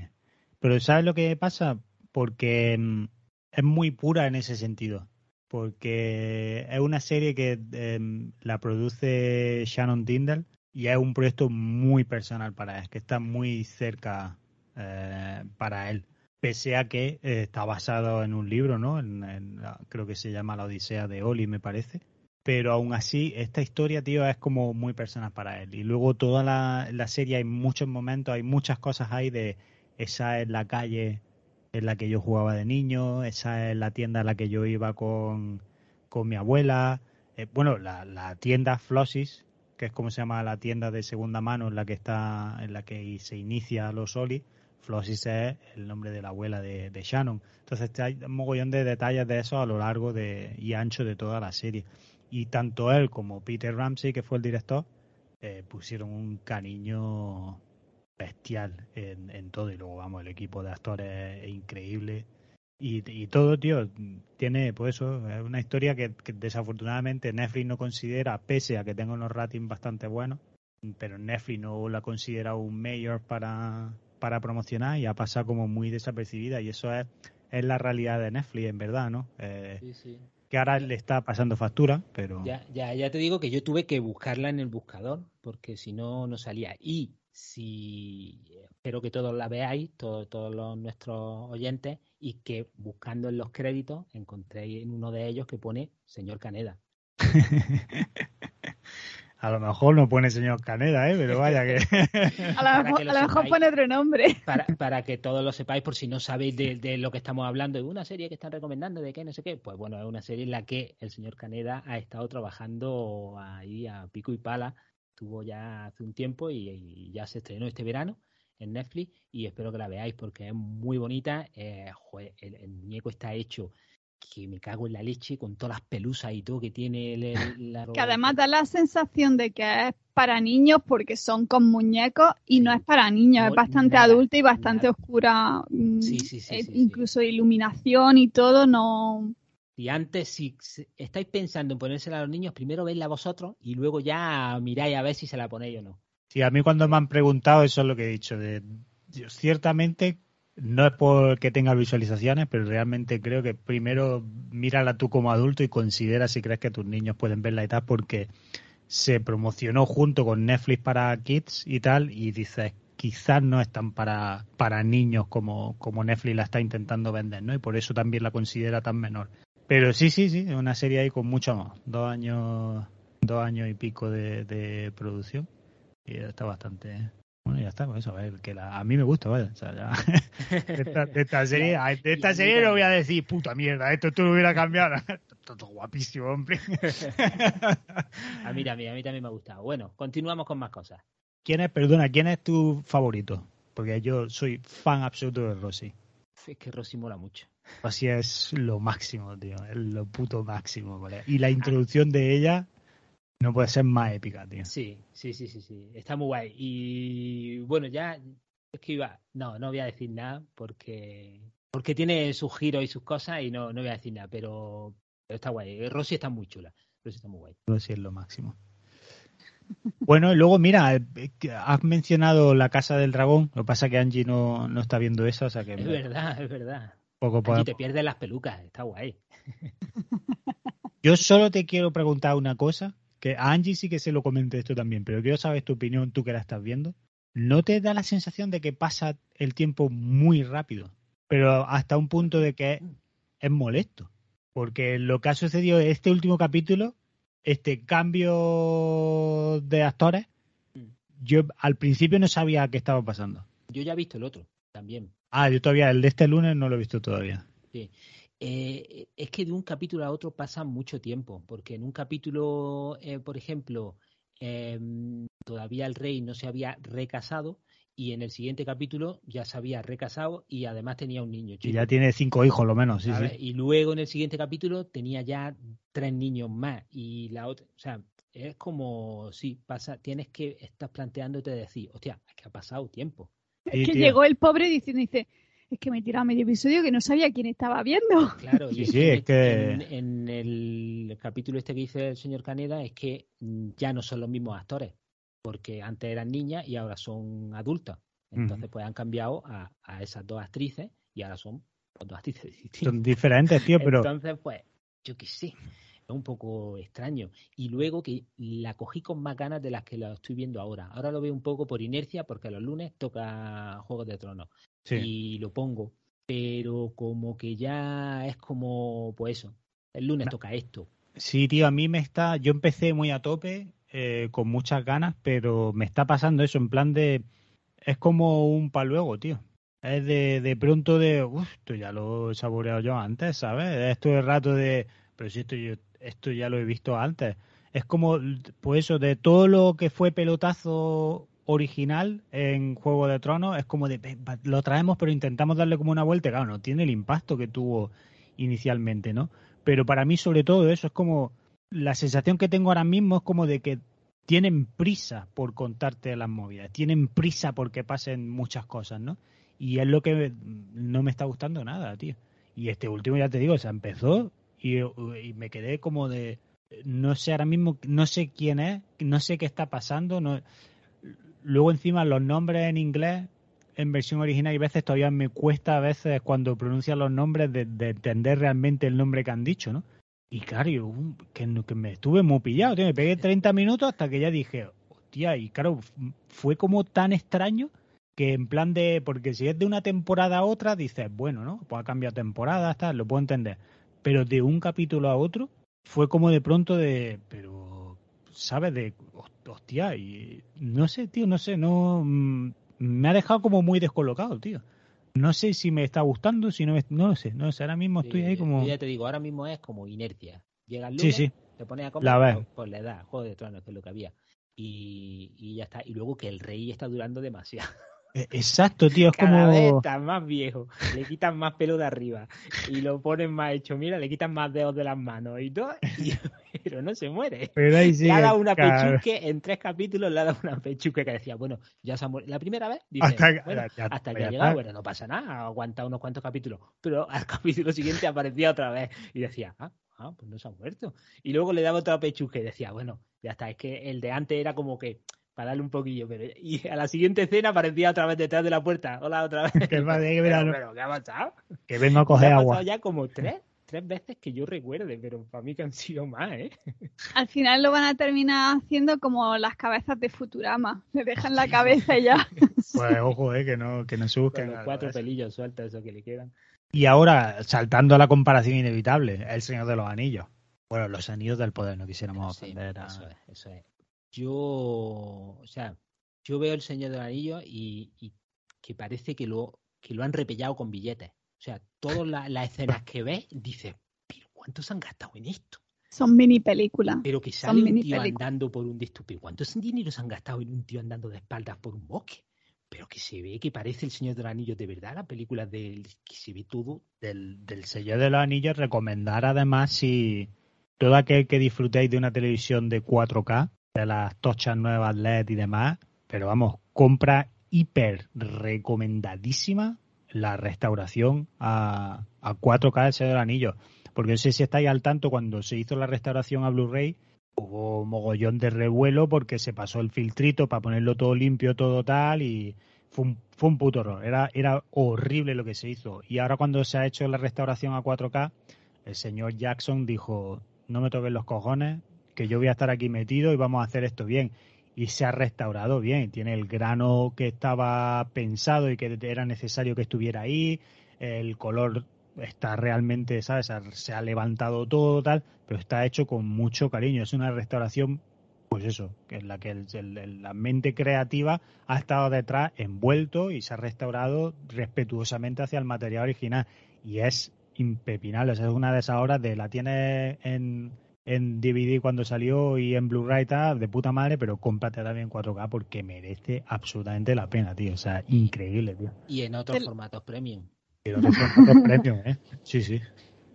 Pero ¿sabes lo que pasa? Porque mm, es muy pura en ese sentido porque es una serie que em, la produce Shannon Tindall y es un proyecto muy personal para él, que está muy cerca eh, para él, pese a que eh, está basado en un libro, ¿no? En, creo que se llama La Odisea de Oli, me parece. Pero aún así, esta historia, tío, es como muy personal para él. Y luego toda la, la serie hay muchos momentos, hay muchas cosas ahí de esa en la calle en la que yo jugaba de niño, esa es la tienda a la que yo iba con, con mi abuela. Eh, bueno, la, la, tienda Flossis, que es como se llama la tienda de segunda mano en la que está, en la que se inicia los Oli. Flossis es el nombre de la abuela de, de Shannon. Entonces hay un mogollón de detalles de eso a lo largo de, y ancho de toda la serie. Y tanto él como Peter Ramsey, que fue el director, eh, pusieron un cariño bestial en, en, todo y luego vamos el equipo de actores es increíble. Y, y todo tío tiene pues eso es una historia que, desafortunadamente Netflix no considera pese a que tenga unos ratings bastante buenos pero Netflix no la considera un mayor para para promocionar y ha pasado como muy desapercibida. Y eso es es la realidad de Netflix en verdad no eh, sí, sí. que ahora le está pasando factura pero ya, ya ya te digo que yo tuve que buscarla en el buscador porque si no no salía. Y si espero que todos la veáis, todos los nuestros oyentes, y que buscando en los créditos encontréis en uno de ellos que pone señor Caneda. A lo mejor no pone señor Caneda, ¿eh? Pero vaya que... a lo mejor, a lo mejor pone otro nombre. Para, para, que todos lo sepáis, por si no sabéis de, de, lo que estamos hablando, de una serie que están recomendando, de qué, no sé qué. Pues bueno, es una serie en la que el señor Caneda ha estado trabajando ahí a pico y pala. Estuvo ya hace un tiempo y, y ya se estrenó este verano en Netflix y espero que la veáis porque es muy bonita. Eh, joder, el, el, muñeco está hecho que me cago en la leche con todas las pelusas y todo que tiene el, el, la... que además da la sensación de que es para niños porque son con muñecos y no es para niños, no, es bastante nada, adulta y bastante nada. oscura. Sí, sí, sí, eh, incluso iluminación y todo no. Y antes, si estáis pensando en ponérsela a los niños, primero vedla vosotros y luego ya miráis a ver si se la ponéis o no. Sí, a mí cuando me han preguntado, eso es lo que he dicho. De, ciertamente no es porque tenga visualizaciones, pero realmente creo que primero mírala tú como adulto y considera si crees que tus niños pueden verla y tal, porque se promocionó junto con Netflix para kids y tal, y dices, quizás no es tan para, para niños como, como Netflix la está intentando vender, ¿no? Y por eso también la considera tan menor. Pero sí, sí, sí, es una serie ahí con mucho amor. Dos años, dos años y pico de, de producción. Y está bastante, bueno, ya está, pues eso, a ver, que la, a mí me gusta, vaya. O sea, ya, de, esta, de esta serie, de esta serie no voy a decir, puta mierda, esto tú lo hubiera cambiado. Todo guapísimo, hombre. a mí también, a mí también me ha gustado. Bueno, continuamos con más cosas. ¿Quién es, perdona, quién es tu favorito? Porque yo soy fan absoluto de Rosy. Es que Rosy mola mucho. Rosy es lo máximo, tío, es lo puto máximo, ¿vale? Y la introducción de ella no puede ser más épica, tío. Sí, sí, sí, sí, sí. Está muy guay. Y bueno, ya es que iba. No, no voy a decir nada porque. Porque tiene sus giros y sus cosas y no, no voy a decir nada, pero, pero está guay. Rosy está muy chula. Rosy está muy guay. Rosy es lo máximo. Bueno, y luego, mira, has mencionado la Casa del Dragón. Lo que pasa es que Angie no, no está viendo eso, o sea que. Es verdad, es verdad. Poco Angie te pierdes las pelucas, está guay. Yo solo te quiero preguntar una cosa que a Angie sí que se lo comenté esto también, pero quiero saber tu opinión, tú que la estás viendo. ¿No te da la sensación de que pasa el tiempo muy rápido? Pero hasta un punto de que es, es molesto. Porque lo que ha sucedido en este último capítulo, este cambio de actores, yo al principio no sabía qué estaba pasando. Yo ya he visto el otro, también. Ah, yo todavía, el de este lunes no lo he visto todavía. Sí. Eh, es que de un capítulo a otro pasa mucho tiempo, porque en un capítulo, eh, por ejemplo, eh, todavía el rey no se había recasado y en el siguiente capítulo ya se había recasado y además tenía un niño. Chico. Y ya tiene cinco hijos, lo menos, sí, sí. Y luego en el siguiente capítulo tenía ya tres niños más y la otra, o sea, es como, sí, pasa, tienes que, estás planteándote decir, hostia, es que ha pasado tiempo. Es que tío. llegó el pobre diciendo, dice, es que me he tirado medio episodio que no sabía quién estaba viendo. Claro, sí, sí, es que... En, en, el capítulo este que dice el señor Caneda es que ya no son los mismos actores, porque antes eran niñas y ahora son adultas. Entonces, pues han cambiado a, a esas dos actrices y ahora son pues, dos actrices distintas. Son diferentes, tío, pero... Entonces, pues, yo qué sé, un poco extraño. Y luego que la cogí con más ganas de las que la estoy viendo ahora. Ahora lo veo un poco por inercia porque los lunes toca Juegos de Tronos sí. y lo pongo. Pero como que ya es como, pues eso, el lunes no. toca esto. Sí, tío, a mí me está, yo empecé muy a tope, eh, con muchas ganas, pero me está pasando eso, en plan de, es como un pa' luego, tío. Es de, de pronto de, uff, esto ya lo he saboreado yo antes, ¿sabes? Esto es rato de, pero si esto, yo, esto ya lo he visto antes. Es como, pues eso, de todo lo que fue pelotazo original en Juego de Tronos es como de lo traemos pero intentamos darle como una vuelta claro no tiene el impacto que tuvo inicialmente no pero para mí sobre todo eso es como la sensación que tengo ahora mismo es como de que tienen prisa por contarte las movidas tienen prisa porque pasen muchas cosas no y es lo que no me está gustando nada tío. Y este último ya te digo se empezó y, y me quedé como de no sé ahora mismo no sé quién es no sé qué está pasando no Luego encima los nombres en inglés en versión original y veces todavía me cuesta a veces cuando pronuncian los nombres de, de, entender realmente el nombre que han dicho, ¿no? Y claro, yo, que, que, me estuve muy pillado, tío, me pegué 30 minutos hasta que ya dije, hostia, y claro, fue como tan extraño que en plan de, porque si es de una temporada a otra, dices, bueno, ¿no? Pues ha cambiado temporada, hasta lo puedo entender. Pero de un capítulo a otro, fue como de pronto de, pero ¿sabes? De, hostia, y no sé, tío, no sé, no... mm, Me ha dejado como muy descolocado, tío. No sé si me está gustando, si no me... No lo sé, no sé, ahora mismo estoy Sí, ahí como... Ya te digo, ahora mismo es como inercia. Llega el Sí, lunes, sí. te pones a comer, La pues, pues le das Juego de Tronos, que es lo que había. Y, y ya está. Y luego que el rey está durando demasiado. Eh, Exacto, tío, es Cada vez como... está más viejo, le quitan más pelo de arriba y lo ponen más hecho. Mira, le quitan más dedos de las manos y todo, y- pero no se muere. Pero ahí le ha dado una cabrón. pechusque, en tres capítulos le ha dado una pechusque que decía, bueno, ya se ha muerto. La primera vez, dice, Hasta, bueno, ya- hasta que ha llegado, bueno, no pasa nada, ha aguantado unos cuantos capítulos. Pero al capítulo siguiente aparecía otra vez y decía, ah, ah, pues no se ha muerto. Y luego le daba otra pechusque y decía, bueno, ya está, es que el de antes era como que para darle un poquillo, pero y a la siguiente escena aparecía otra vez detrás de la puerta. Hola, otra vez. Pero, pero, ¿qué ha pasado? Que vengo a Me coger ha agua. pasado ya como tres, tres veces que yo recuerde, pero para mí que han sido más, ¿eh? Al final lo van a terminar haciendo como las cabezas de Futurama. Le dejan la cabeza y ya. Pues ojo, eh, que no, que no se Con busquen. los cuatro ¿eh? pelillos sueltos, esos que le quedan. Y ahora, saltando a la comparación inevitable, El Señor de los Anillos. Bueno, los anillos del poder, no quisiéramos Sí, ofender a... Eso es, eso es. Yo, o sea, yo veo el Señor del Anillo y, y que parece que lo, que lo han repellado con billetes. O sea, todas la- las escenas que ves, dices, pero ¿cuántos han gastado en esto? Son mini películas. Pero que sale un tío andando por un distupio. ¿Cuántos dineros han gastado en un tío andando de espaldas por un bosque? Pero que se ve que parece el Señor del Anillo de verdad, la película del que se ve todo. Del, del Señor de los Anillos, recomendar además si todo aquel que disfrutéis de una televisión de 4K, de las tochas nuevas LED y demás, pero vamos, compra hiper recomendadísima la restauración a, a 4K del Señor Anillo. Porque no sé si estáis al tanto, cuando se hizo la restauración a Blu-ray, hubo mogollón de revuelo porque se pasó el filtrito para ponerlo todo limpio, todo tal, y fue un, fue un puto horror. Era, era horrible lo que se hizo. Y ahora cuando se ha hecho la restauración a 4K, el señor Jackson dijo, no me toquen los cojones, que yo voy a estar aquí metido y vamos a hacer esto bien. Y se ha restaurado bien. Tiene el grano que estaba pensado y que era necesario que estuviera ahí. El color está realmente, ¿sabes? Se ha levantado todo, tal, pero está hecho con mucho cariño. Es una restauración, pues eso, que en la que la mente creativa ha estado detrás, envuelto y se ha restaurado respetuosamente hacia el material original. Y es impepinable. O sea, es una de esas obras de la tienes en, en DVD cuando salió y en Blu-ray y tal, de puta madre, pero cómprate también en 4K porque merece absolutamente la pena, tío. O sea, increíble, tío. Y en otros El- formatos premium. Son otros premios, ¿eh? Sí, sí.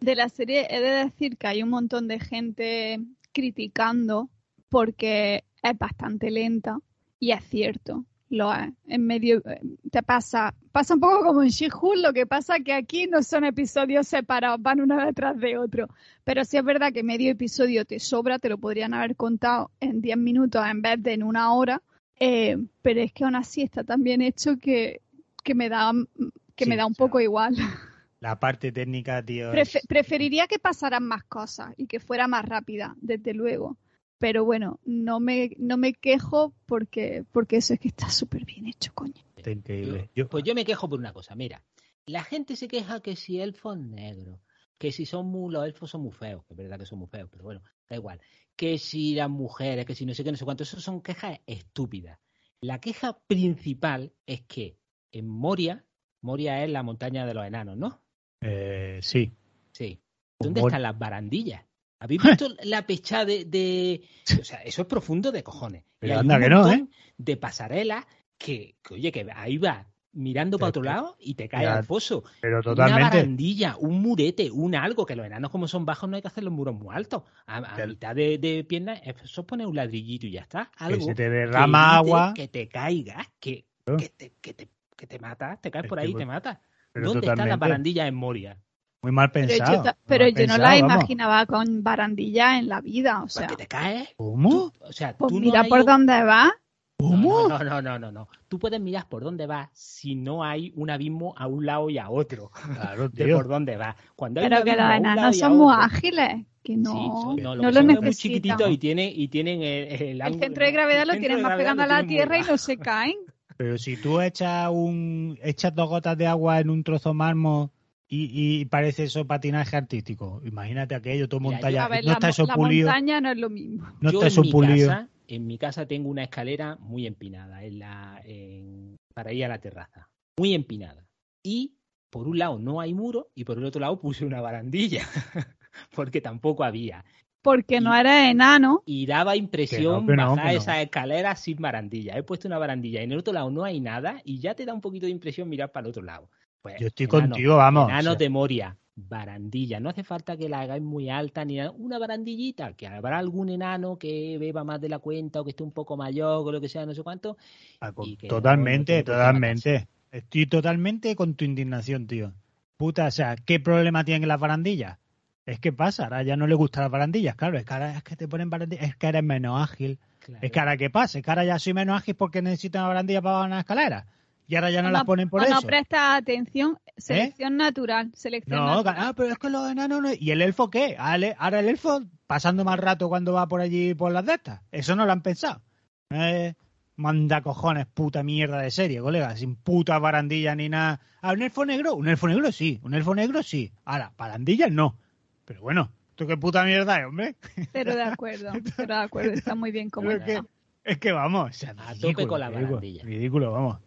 De la serie he de decir que hay un montón de gente criticando porque es bastante lenta y es cierto, lo es. En medio eh, te pasa, pasa un poco como en She-Hulk, lo que pasa que aquí no son episodios separados, van uno detrás de otro. Pero sí es verdad que medio episodio te sobra, te lo podrían haber contado en 10 minutos en vez de en una hora. eh, pero es que aún así está tan bien hecho que, que me da que Sí, me da un o sea, poco igual. La parte técnica, tío. Preferiría que pasaran más cosas y que fuera más rápida, desde luego. Pero bueno, no me, no me quejo porque, porque eso es que está súper bien hecho, coño. Está increíble. Yo- pues yo me quejo por una cosa, mira, la gente se queja que si elfos negros, que si son muy, los elfos son muy feos, que es verdad que son muy feos, pero bueno, da igual, que si las mujeres, que si no sé qué, no sé cuánto, eso son quejas estúpidas. La queja principal es que en Moria, Moria es la montaña de los enanos, ¿no? eh, sí. Sí. ¿Dónde Mor- están las barandillas? ¿Habéis visto la pecha de, de- O sea, eso es profundo de cojones. Y Pero hay anda un que no, ¿eh? De pasarelas que, que, oye, que ahí va mirando para otro lado y te cae al foso. Pero Una totalmente. barandilla, un murete, un algo, que los enanos como son bajos no hay que hacer los muros muy altos. A, mitad de, de piernas, eso es poner un ladrillito y ya está. Que Algo se te que derrama agua. Que te caigas, que, que, te, que, te, que te matas, te caes Es por que ahí y pues- te. Pero ¿Dónde están las totalmente. barandillas en Moria? Muy mal Pero pensado. yo, ta- muy pero yo no pensado, la vamos. imaginaba con barandilla en la vida, o sea, que te caes. ¿Cómo? O sea, pues tú no mira hay por un- dónde va. ¿Cómo? No, no, no, no, no. Tú puedes mirar por dónde vas si no hay un abismo a un lado y a otro. Claro, De por dónde vas. Cuando hay Pero que los enanos son muy ágiles, que no, Sí, son- no, lo lo que son es muy necesitan. chiquititos y tienen, y tienen el, el El ángulo- centro de gravedad lo el tienen más pegando a lo la tierra y no se caen. Pero si tú echas un echas dos gotas de agua en un trozo mármol y, y parece eso patinaje artístico. Imagínate aquello, todo Mira, montado. yo- A ver, no la, está eso la pulido. montaña no es lo mismo. No Yo está en eso mi pulido. casa, en mi casa tengo una escalera muy empinada en la, en- para ir a la terraza. Muy empinada. Y por un lado no hay muro y por el otro lado puse una barandilla. porque tampoco había. Porque no eres enano. Y daba impresión Que no, que no, bajar que no. esas escaleras sin barandilla. He puesto una barandilla y en el otro lado no hay nada y ya te da un poquito de impresión mirar para el otro lado. Pues, Yo estoy enano, contigo, vamos. Enanos o sea, de Moria, barandilla. No hace falta que la hagáis muy alta ni nada. Una barandillita, que habrá algún enano que beba más de la cuenta o que esté un poco mayor o lo que sea, no sé cuánto. ah, con- que totalmente, no totalmente. Estoy totalmente con tu indignación, tío. Puta, o sea, ¿qué problema tienen las barandillas? Es que pasa, ahora ya no le gustan las barandillas, claro, es que ahora es que te ponen barandillas, es que eres menos ágil. Claro. Es que ahora qué pasa, es que ahora ya soy menos ágil porque necesito una barandilla para bajar una escalera. Y ahora ya no, las ponen por eso. no prestas atención. Selección natural. Selección No, natural. ah, pero es que los enanos no... ¿Y el elfo qué? Ah, Ahora el elfo pasando más rato cuando va por allí por las de estas. Eso no lo han pensado. Eh, manda cojones, puta mierda de serie, colega. Sin puta barandilla ni nada. Ah, un elfo negro. Un elfo negro sí. Un elfo negro sí. Ahora, barandillas no. Pero bueno, ¿esto qué puta mierda es, hombre? Pero de acuerdo. Pero de acuerdo. Está muy bien como es, que, es que vamos. o sea, A tope ridículo, con la ridículo, barandilla. Ridículo, vamos.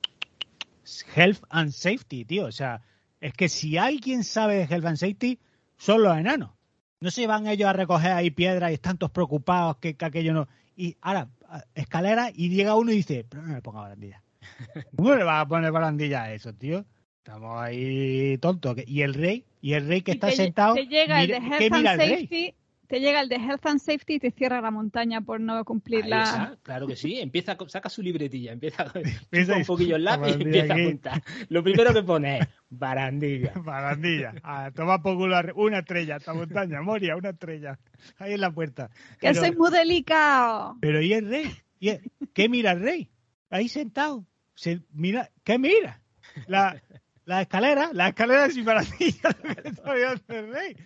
Health and safety, tío. O sea, es que si alguien sabe de health and safety, son los enanos. No se van ellos a recoger ahí piedras y están todos preocupados que, que aquello no. Y ahora, escalera, y llega uno y dice, pero no le ponga barandilla. ¿Cómo le vas a poner barandilla a eso, tío? Estamos ahí tontos. Y el rey, y el rey que Y está sentado. te llega mira- el de ¿Qué Health and? Safety. Te llega el de Health and Safety y te cierra la montaña por no cumplir Ahí la. está, claro que sí. Empieza, a- saca su libretilla, empieza a Empieza chupa un poquillo el lápiz y empieza a apuntar. Lo primero que pone es barandilla. Barandilla. A tomar arre- una estrella, esta montaña, Moria, una estrella. Ahí en la puerta. Que Pero- soy muy delicado. Pero ¿y el rey? ¿Y el- ¿Qué mira el rey? Ahí sentado. Se, mira, ¿Qué mira? La, la escalera, la escalera sin barandilla el rey.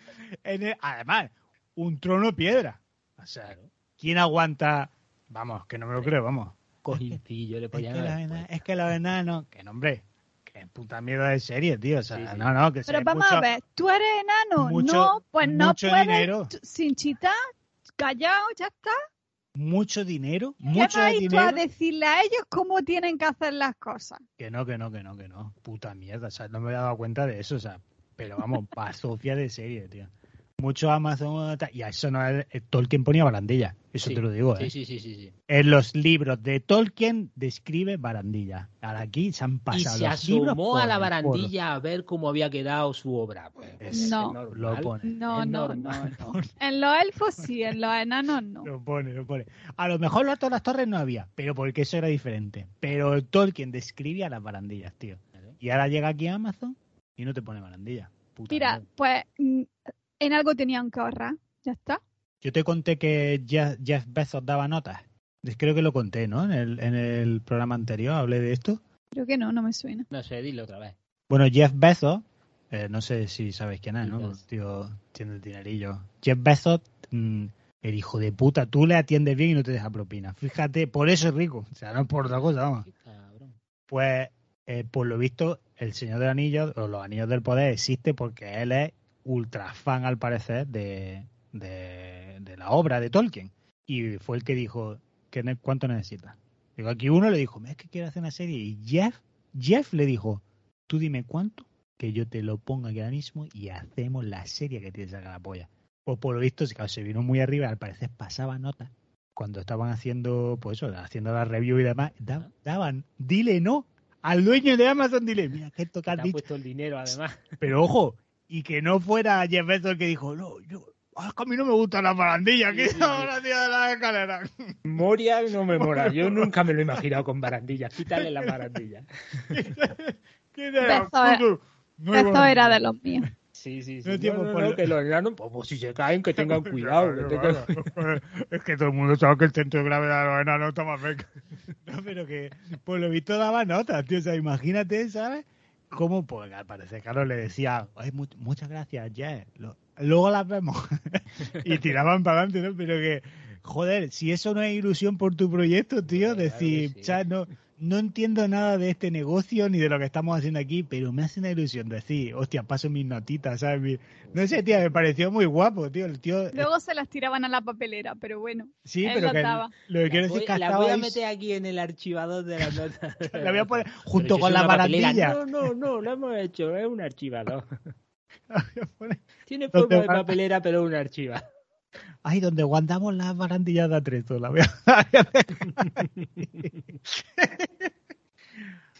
En el- además, un trono de piedra. O sea, ¿quién aguanta? Vamos, que no me lo creo, vamos. Cojincillo le Es podían que, los haber enanos, puesto. es que los enanos, que nombre, que puta mierda de serie, tío. O sea, Sí, sí. no, no, que Pero vamos mucho- a ver, ¿tú eres enano? mucho- no, pues no mucho puedes. dinero. Sin chitar, callado, ya está. mucho dinero, ¿Qué mucho vas a ir tú a dinero. decirle a ellos cómo tienen que hacer las cosas? Que no, que no, que no, que no. Puta mierda, o sea, no me había dado cuenta de eso, o sea. Pero vamos, pa Sofía de serie, tío. Mucho Amazon y a eso no es, eh, Tolkien ponía barandilla, eso Sí, te lo digo, ¿eh? Sí, sí, sí, sí, sí. En los libros de Tolkien describe barandilla. Ahora aquí se han Y pasado se los libros asomó por a la barandilla a ver cómo había quedado su obra. Pues, Es- No. normal. Lo pone. No, no, normal. no, no. En los elfos sí, en los enanos no. Lo pone, lo pone. A lo mejor los de las torres no había, pero porque eso era diferente. Pero Tolkien describía las barandillas, tío. Y ahora llega aquí a Amazon y no te pone barandilla. Puta Mira, pues mm, en algo tenían que ahorrar. Ya está. Yo te conté que Jeff, Jeff Bezos daba notas. Creo que lo conté, ¿no? En el, en el programa anterior hablé de esto. Creo que no, no me suena. No sé, dilo otra vez. Bueno, Jeff Bezos, eh, no sé si sabéis quién es, ¿no? Tío tiene el dinerillo. Jeff Bezos, mm, el hijo de puta, tú le atiendes bien y no te deja propina. Fíjate, por eso es rico. O sea, no es por otra cosa, vamos. Pues, eh, por lo visto, el Señor de Anillos o los Anillos del Poder existe porque él es ultra fan, al parecer, de, de, de la obra de Tolkien. Y fue el que dijo, ¿qué ne- ¿cuánto necesitas? Digo, aquí uno le dijo, es que quiero hacer una serie. Y Jeff, Jeff le dijo, tú dime cuánto, que yo te lo pongo aquí ahora mismo y hacemos la serie que tienes sacar la polla. Pues por lo visto, claro, se vino muy arriba, al parecer pasaba nota. Cuando estaban haciendo, pues eso, haciendo la review y demás, da- daban, dile no al dueño de Amazon, dile, mira, que esto que Te has han dicho. puesto el dinero, además. Pero ojo, y que no fuera Jeff Bezos el que dijo, no, yo, ah, es que a mí no me gustan las barandillas, que Sí, sí, son sí. las tías de las escaleras. Moria no me mola. Yo nunca me lo he imaginado con barandillas. Quítale las barandillas. ¿Qué era? barandilla. era de los míos. Sí, sí, sí. No tiempo No, no, por no, lo- que los enanos, pues, pues, si se caen, que tengan cuidado. que tengan- Es que todo el mundo sabe que el centro de gravedad de los enanos está más cerca. No, pero que por lo visto daba notas, tío. O sea, imagínate, ¿sabes? Cómo, pues al parecer, claro, le decía, "Ay, mu- muchas gracias. Lo- luego las vemos. y tiraban para adelante, ¿no? Pero que, joder, si eso no es ilusión por tu proyecto, tío, Claro decir, sí. "Cha, no, no entiendo nada de este negocio ni de lo que estamos haciendo aquí, pero me hace una ilusión decir, hostia, paso mis notitas, ¿sabes? Mi- No sé, tío, me pareció muy guapo, tío. El tío, Luego se las tiraban a la papelera, pero bueno. sí, él pero lo que lo que quiero La decir voy, es que la voy a ahí- meter aquí en el archivador de las notas. la voy a poner junto con la barandilla. No, no, no, lo hemos hecho, es un archivador. Tiene forma de papelera, pero es un archivador. Ahí donde guardamos las barandillas de atrezo. La voy a...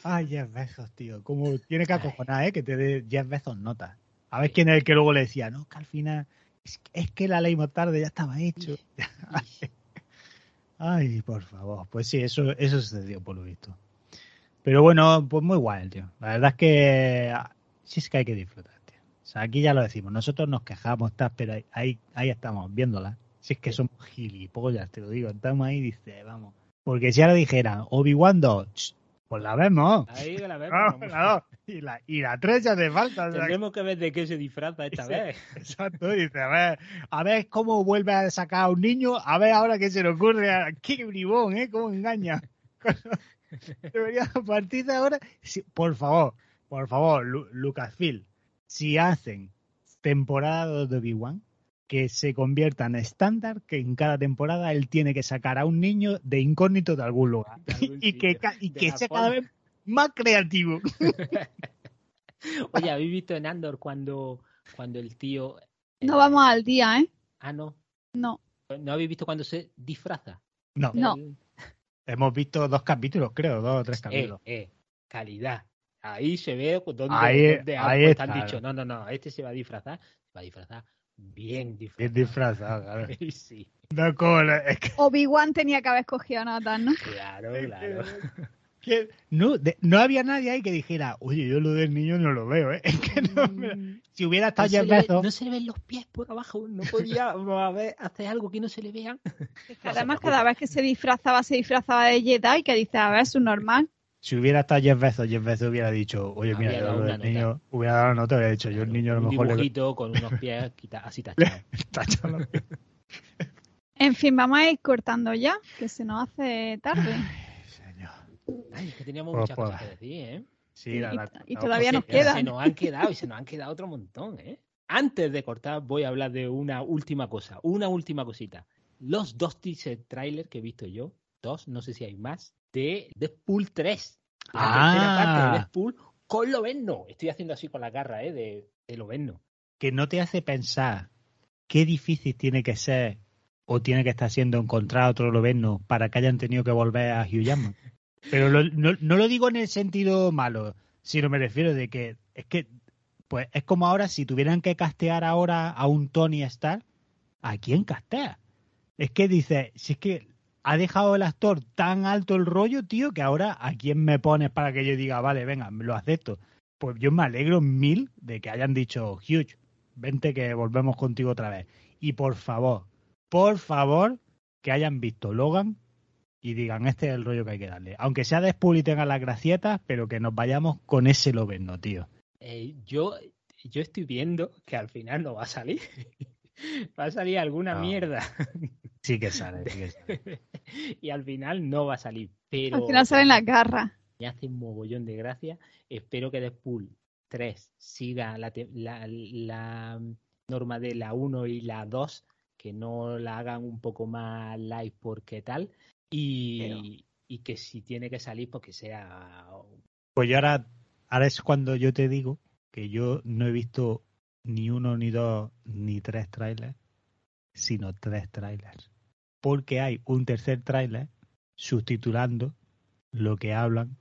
Ay, Jeff Bezos, tío. Como tiene que acojonar, ¿eh? Que te dé Jeff Bezos notas. A ver quién es el que luego le decía, no, que al final es, es que la leímos tarde, ya estaba hecho. Ay, por favor. Pues sí, eso, eso sucedió por lo visto. Pero bueno, pues muy guay, tío. La verdad es que ah, sí es que hay que disfrutar. O sea, aquí ya lo decimos. Nosotros nos quejamos, tal, pero ahí, ahí, estamos viéndola. Si es que somos gilipollas, te lo digo. Estamos ahí dice, vamos. Porque si ahora dijeran Obi-Wan 2, ch, pues la vemos. Ahí la vemos. La. Y la, y la 3 ya te falta. o sea, Tendremos que ver de qué se disfraza esta Sí. vez. Exacto, dice, a ver, a ver cómo vuelve a sacar a un niño, a ver ahora qué se le ocurre, a- qué bribón, ¿eh? Cómo engaña. Debería a partir de ahora, si- por favor, por favor, Lu- Lucasfilm, si hacen temporada de Obi-Wan, que se convierta en estándar, que en cada temporada él tiene que sacar a un niño de incógnito de algún lugar De algún y que, y que sea cada vez más creativo. Oye, ¿habéis visto en Andor cuando, cuando el tío... No eh, vamos al día, ¿eh? Ah, no. No. ¿No habéis visto cuando se disfraza? No, No. El- hemos visto dos capítulos, creo, dos o tres Eh, capítulos. eh, calidad. Ahí se ve dónde, Ahí- dónde han ahí dicho, no, no, no, este se va a disfrazar, se va a disfrazar bien disfrazado. Bien disfrazado, claro. sí, No, como la- es que, Obi-Wan tenía que haber escogido a Nathan, ¿no? claro, claro. que no, de- no había nadie ahí que dijera, oye, yo lo del niño no lo veo, ¿eh? Es que no, me- Mm, si hubiera no, estado se Jeff le, ve- Bezos, no se le ven los pies por abajo, no podía a ver, hacer algo que no se le vean. Además, cada vez que se disfrazaba, se disfrazaba de Jedi, que dice, a ver, es un normal. Si hubiera estado Jeff Bezos, Jeff Bezos hubiera dicho, oye, mira, yo nota. niño, hubiera dado nota, hubiera dicho, yo el niño a lo Un mejor le dibujito con unos pies quita- así tachados. tacha los pies. En fin, vamos a ir cortando ya, que se nos hace tarde. Señor. Ay, es que teníamos Pues, muchas pues, cosas que decir, ¿eh? Sí, Y- la- la- y todavía nos Se- quedan. Se nos han quedado y se nos han quedado otro montón, ¿eh? Antes de cortar, voy a hablar de una última cosa, una última cosita. Los dos teaser trailers que he visto yo, dos, no sé si hay más, de Deadpool 3. La Ah. parte de Deadpool con Loveno. Estoy haciendo así con la garra, ¿eh? De, de Loveno. que no te hace pensar qué difícil tiene que ser o tiene que estar siendo encontrar a otro Loveno para que hayan tenido que volver a Hugh Jackman. Pero lo- no, no lo digo en el sentido malo, sino me refiero de que es que pues es como ahora si tuvieran que castear ahora a un Tony Stark, ¿a quién castea? Es que dice, si es que ha dejado el actor tan alto el rollo, tío, que ahora ¿a quién me pones para que yo diga, vale, venga, lo acepto? Pues yo me alegro mil de que hayan dicho, Hugh, vente que volvemos contigo otra vez. Y por favor, por favor, que hayan visto Logan y digan, este es el rollo que hay que darle. Aunque sea Deadpool y tengan las gracietas, pero que nos vayamos con ese Loveno, tío. Eh, yo, yo estoy viendo que al final no va a salir. va a salir alguna No. mierda. Sí que sale, sí que sale. y al final no va a salir. Pero Al final salen las garras. me hace un mogollón de gracia. Espero que Deadpool 3 siga la, la, la norma de la 1 y la 2, que no la hagan un poco más live porque tal. Y, y que si tiene que salir, pues que sea. Pues yo ahora, ahora es cuando yo te digo que yo no he visto ni uno, ni dos, ni tres trailers, sino tres trailers. Porque hay un tercer trailer subtitulando lo que hablan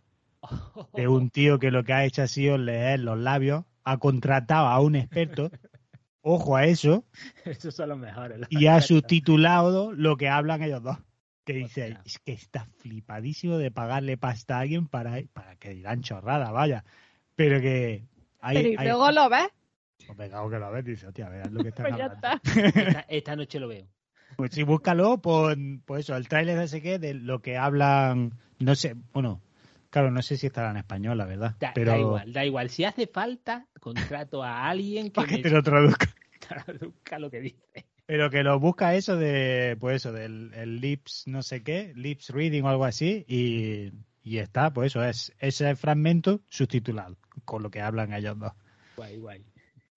de un tío que lo que ha hecho ha sido leer los labios, ha contratado a un experto, ojo a eso, Esos son los mejores. los y ha subtitulado lo que hablan ellos dos. Que dice, Hostia. es que está flipadísimo de pagarle pasta a alguien para, para que dirán chorrada, vaya. Pero que hay, Pero y hay- luego lo ves, Pues pegado que lo ves, dice, hostia, vean lo que están pues ya está. Esta, esta noche lo veo. Pues sí, búscalo, pon, pues eso, el tráiler ese que de lo que hablan, no sé, bueno, claro, no sé si estará en español, la verdad, Da, pero da igual, da igual. Si hace falta, contrato a alguien que para que me te lo traduzca. traduzca lo que dice. Pero que lo busca eso de, pues eso, del el lips no sé qué, lips reading o algo así, y, y está, pues eso, es ese fragmento subtitulado, con lo que hablan ellos dos. Guay, guay.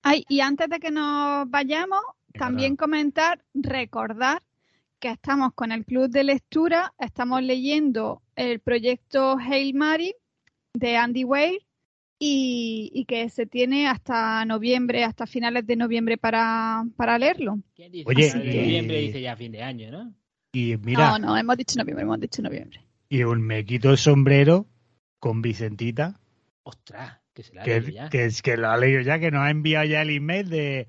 Ay, y antes de que nos vayamos, también comentar, recordar que estamos con el Club de Lectura, estamos leyendo el proyecto Hail Mary de Andy Weir y, y que se tiene hasta noviembre, hasta finales de noviembre para, para leerlo. ¿Quién dice? Oye, y- noviembre dice ya fin de año, ¿no? Y mira, No, no, hemos dicho noviembre, hemos dicho noviembre. y un me quito el sombrero con Vicentita, Ostras, que se la ha leído que, ya. que es que lo ha leído ya, que nos ha enviado ya el email de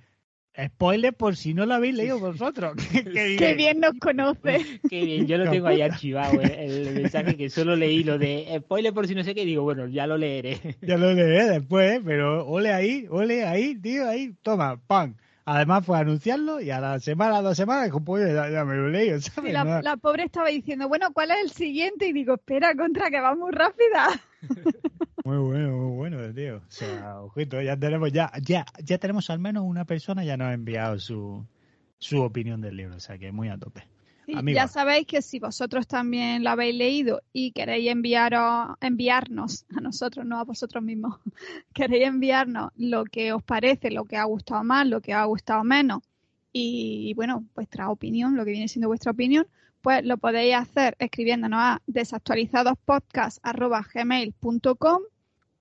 spoiler por si no lo habéis leído vosotros. Qué bien nos conoce. Qué bien, yo lo tengo ahí archivado, eh, el, mensaje que solo leí lo de spoiler por si no sé qué, digo, bueno, ya lo leeré. Ya lo leeré después, ¿eh? pero ole ahí, ole ahí, tío, ahí, toma, pan. Además fue a anunciarlo y a la semana, dos semanas, dijo, pues ya, ya me lo leí, Sí, ¿sabes? la, No- la pobre estaba diciendo, bueno, ¿cuál es el siguiente? Y digo, espera, contra que va muy rápida. Muy bueno, muy bueno, tío. O sea, ojito, ya tenemos, ya, ya, ya tenemos al menos una persona ya nos ha enviado su, su opinión del libro, o sea que muy a tope. Sí, ya sabéis que si vosotros también lo habéis leído y queréis enviaros, enviarnos a nosotros, no a vosotros mismos, queréis enviarnos lo que os parece, lo que ha gustado más, lo que ha gustado menos y bueno, vuestra opinión, lo que viene siendo vuestra opinión, pues lo podéis hacer escribiéndonos a desactualizadospodcast.gmail.com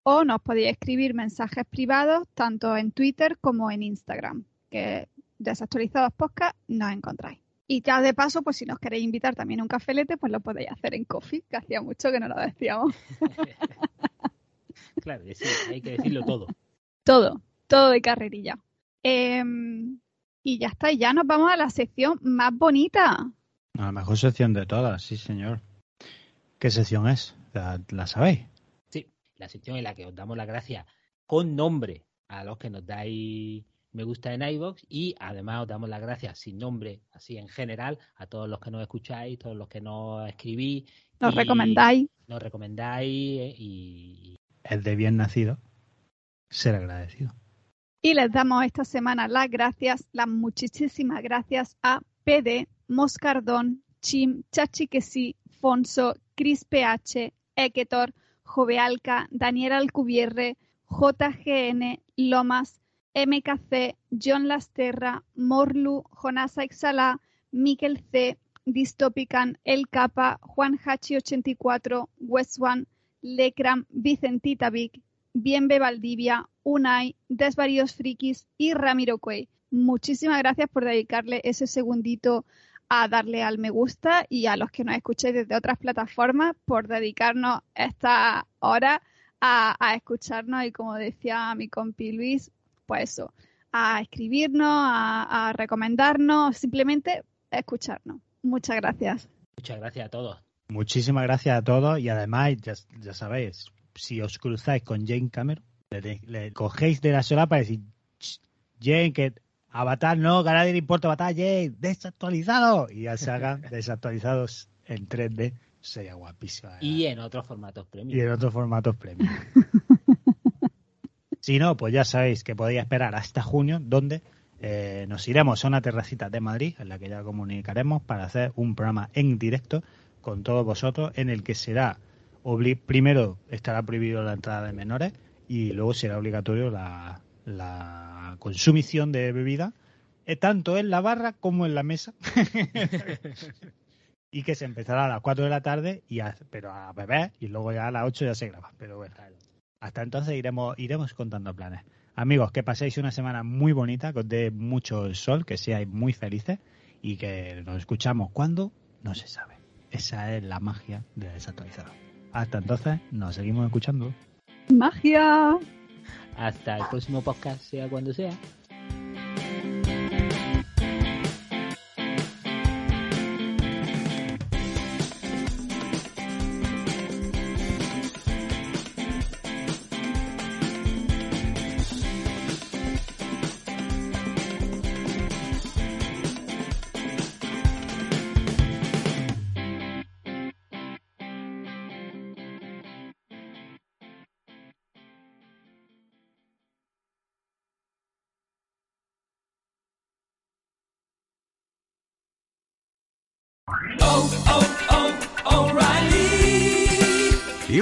o nos podéis escribir mensajes privados tanto en Twitter como en Instagram, que desactualizados podcast nos encontráis. Y ya de paso, pues si nos queréis invitar también a un cafelete, pues lo podéis hacer en Coffee, que hacía mucho que no lo decíamos. claro sí, hay que decirlo todo. Todo, todo de carrerilla. Em, y ya está, y ya nos vamos a la sección más bonita. La mejor sección de todas, sí, señor. ¿Qué sección es? ¿La, la sabéis? Sí, la sección en la que os damos las gracias con nombre a los que nos dais me gusta en iVoox y además os damos las gracias sin nombre, así en general, a todos los que nos escucháis, todos los que nos escribís. Nos recomendáis. Nos recomendáis eh, y, El de bien nacido. Ser agradecido. Y les damos esta semana las gracias, las muchísimas gracias a PD, Moscardón, Chim, Chachi que sí, Fonso, Cris PH, Eketor, Jovealca, Daniel Alcubierre, JGN, Lomas, MKC, John Lasterra, Morlu, Jonasa Exalá, Miquel C, Distopican, El Capa, Juan Hachi 84, West One, Lecram, Vicentita Vic, Bienve Valdivia, Unai, Desvaríos Frikis y Ramiro Cuey. Muchísimas gracias por dedicarle ese segundito a darle al me gusta y a los que nos escuchéis desde otras plataformas por dedicarnos esta hora a, a escucharnos y como decía mi compi Luis, pues eso, a escribirnos, a, a recomendarnos, simplemente escucharnos. Muchas gracias. muchas gracias a todos. Muchísimas gracias a todos y además, ya, ya sabéis, si os cruzáis con Jane Cameron, le, le cogéis de la solapa y decís, "Ch, Jane, que Avatar no, que a nadie le importa Avatar, desactualizado. Y ya se hagan desactualizados en 3D. Sería guapísimo. ¿verdad? Y en otros formatos y premium. en otros formatos premium. si no, pues ya sabéis que podéis esperar hasta junio, donde eh, nos iremos a una terracita de Madrid, en la que ya comunicaremos para hacer un programa en directo con todos vosotros, en el que será primero estará prohibido la entrada de menores y luego será obligatorio la, la consumición de bebida, eh, tanto en la barra como en la mesa. y que se empezará a las 4 de la tarde, y a- pero a beber, y luego ya a las 8 ya se graba. Pero bueno, hasta entonces iremos, iremos contando planes. Amigos, que paséis una semana muy bonita, que os dé mucho sol, que seáis muy felices y que nos escuchamos cuando no se sabe. Esa es la magia de desactualizado. Hasta entonces, nos seguimos escuchando. Magia. Hasta el próximo podcast, sea cuando sea.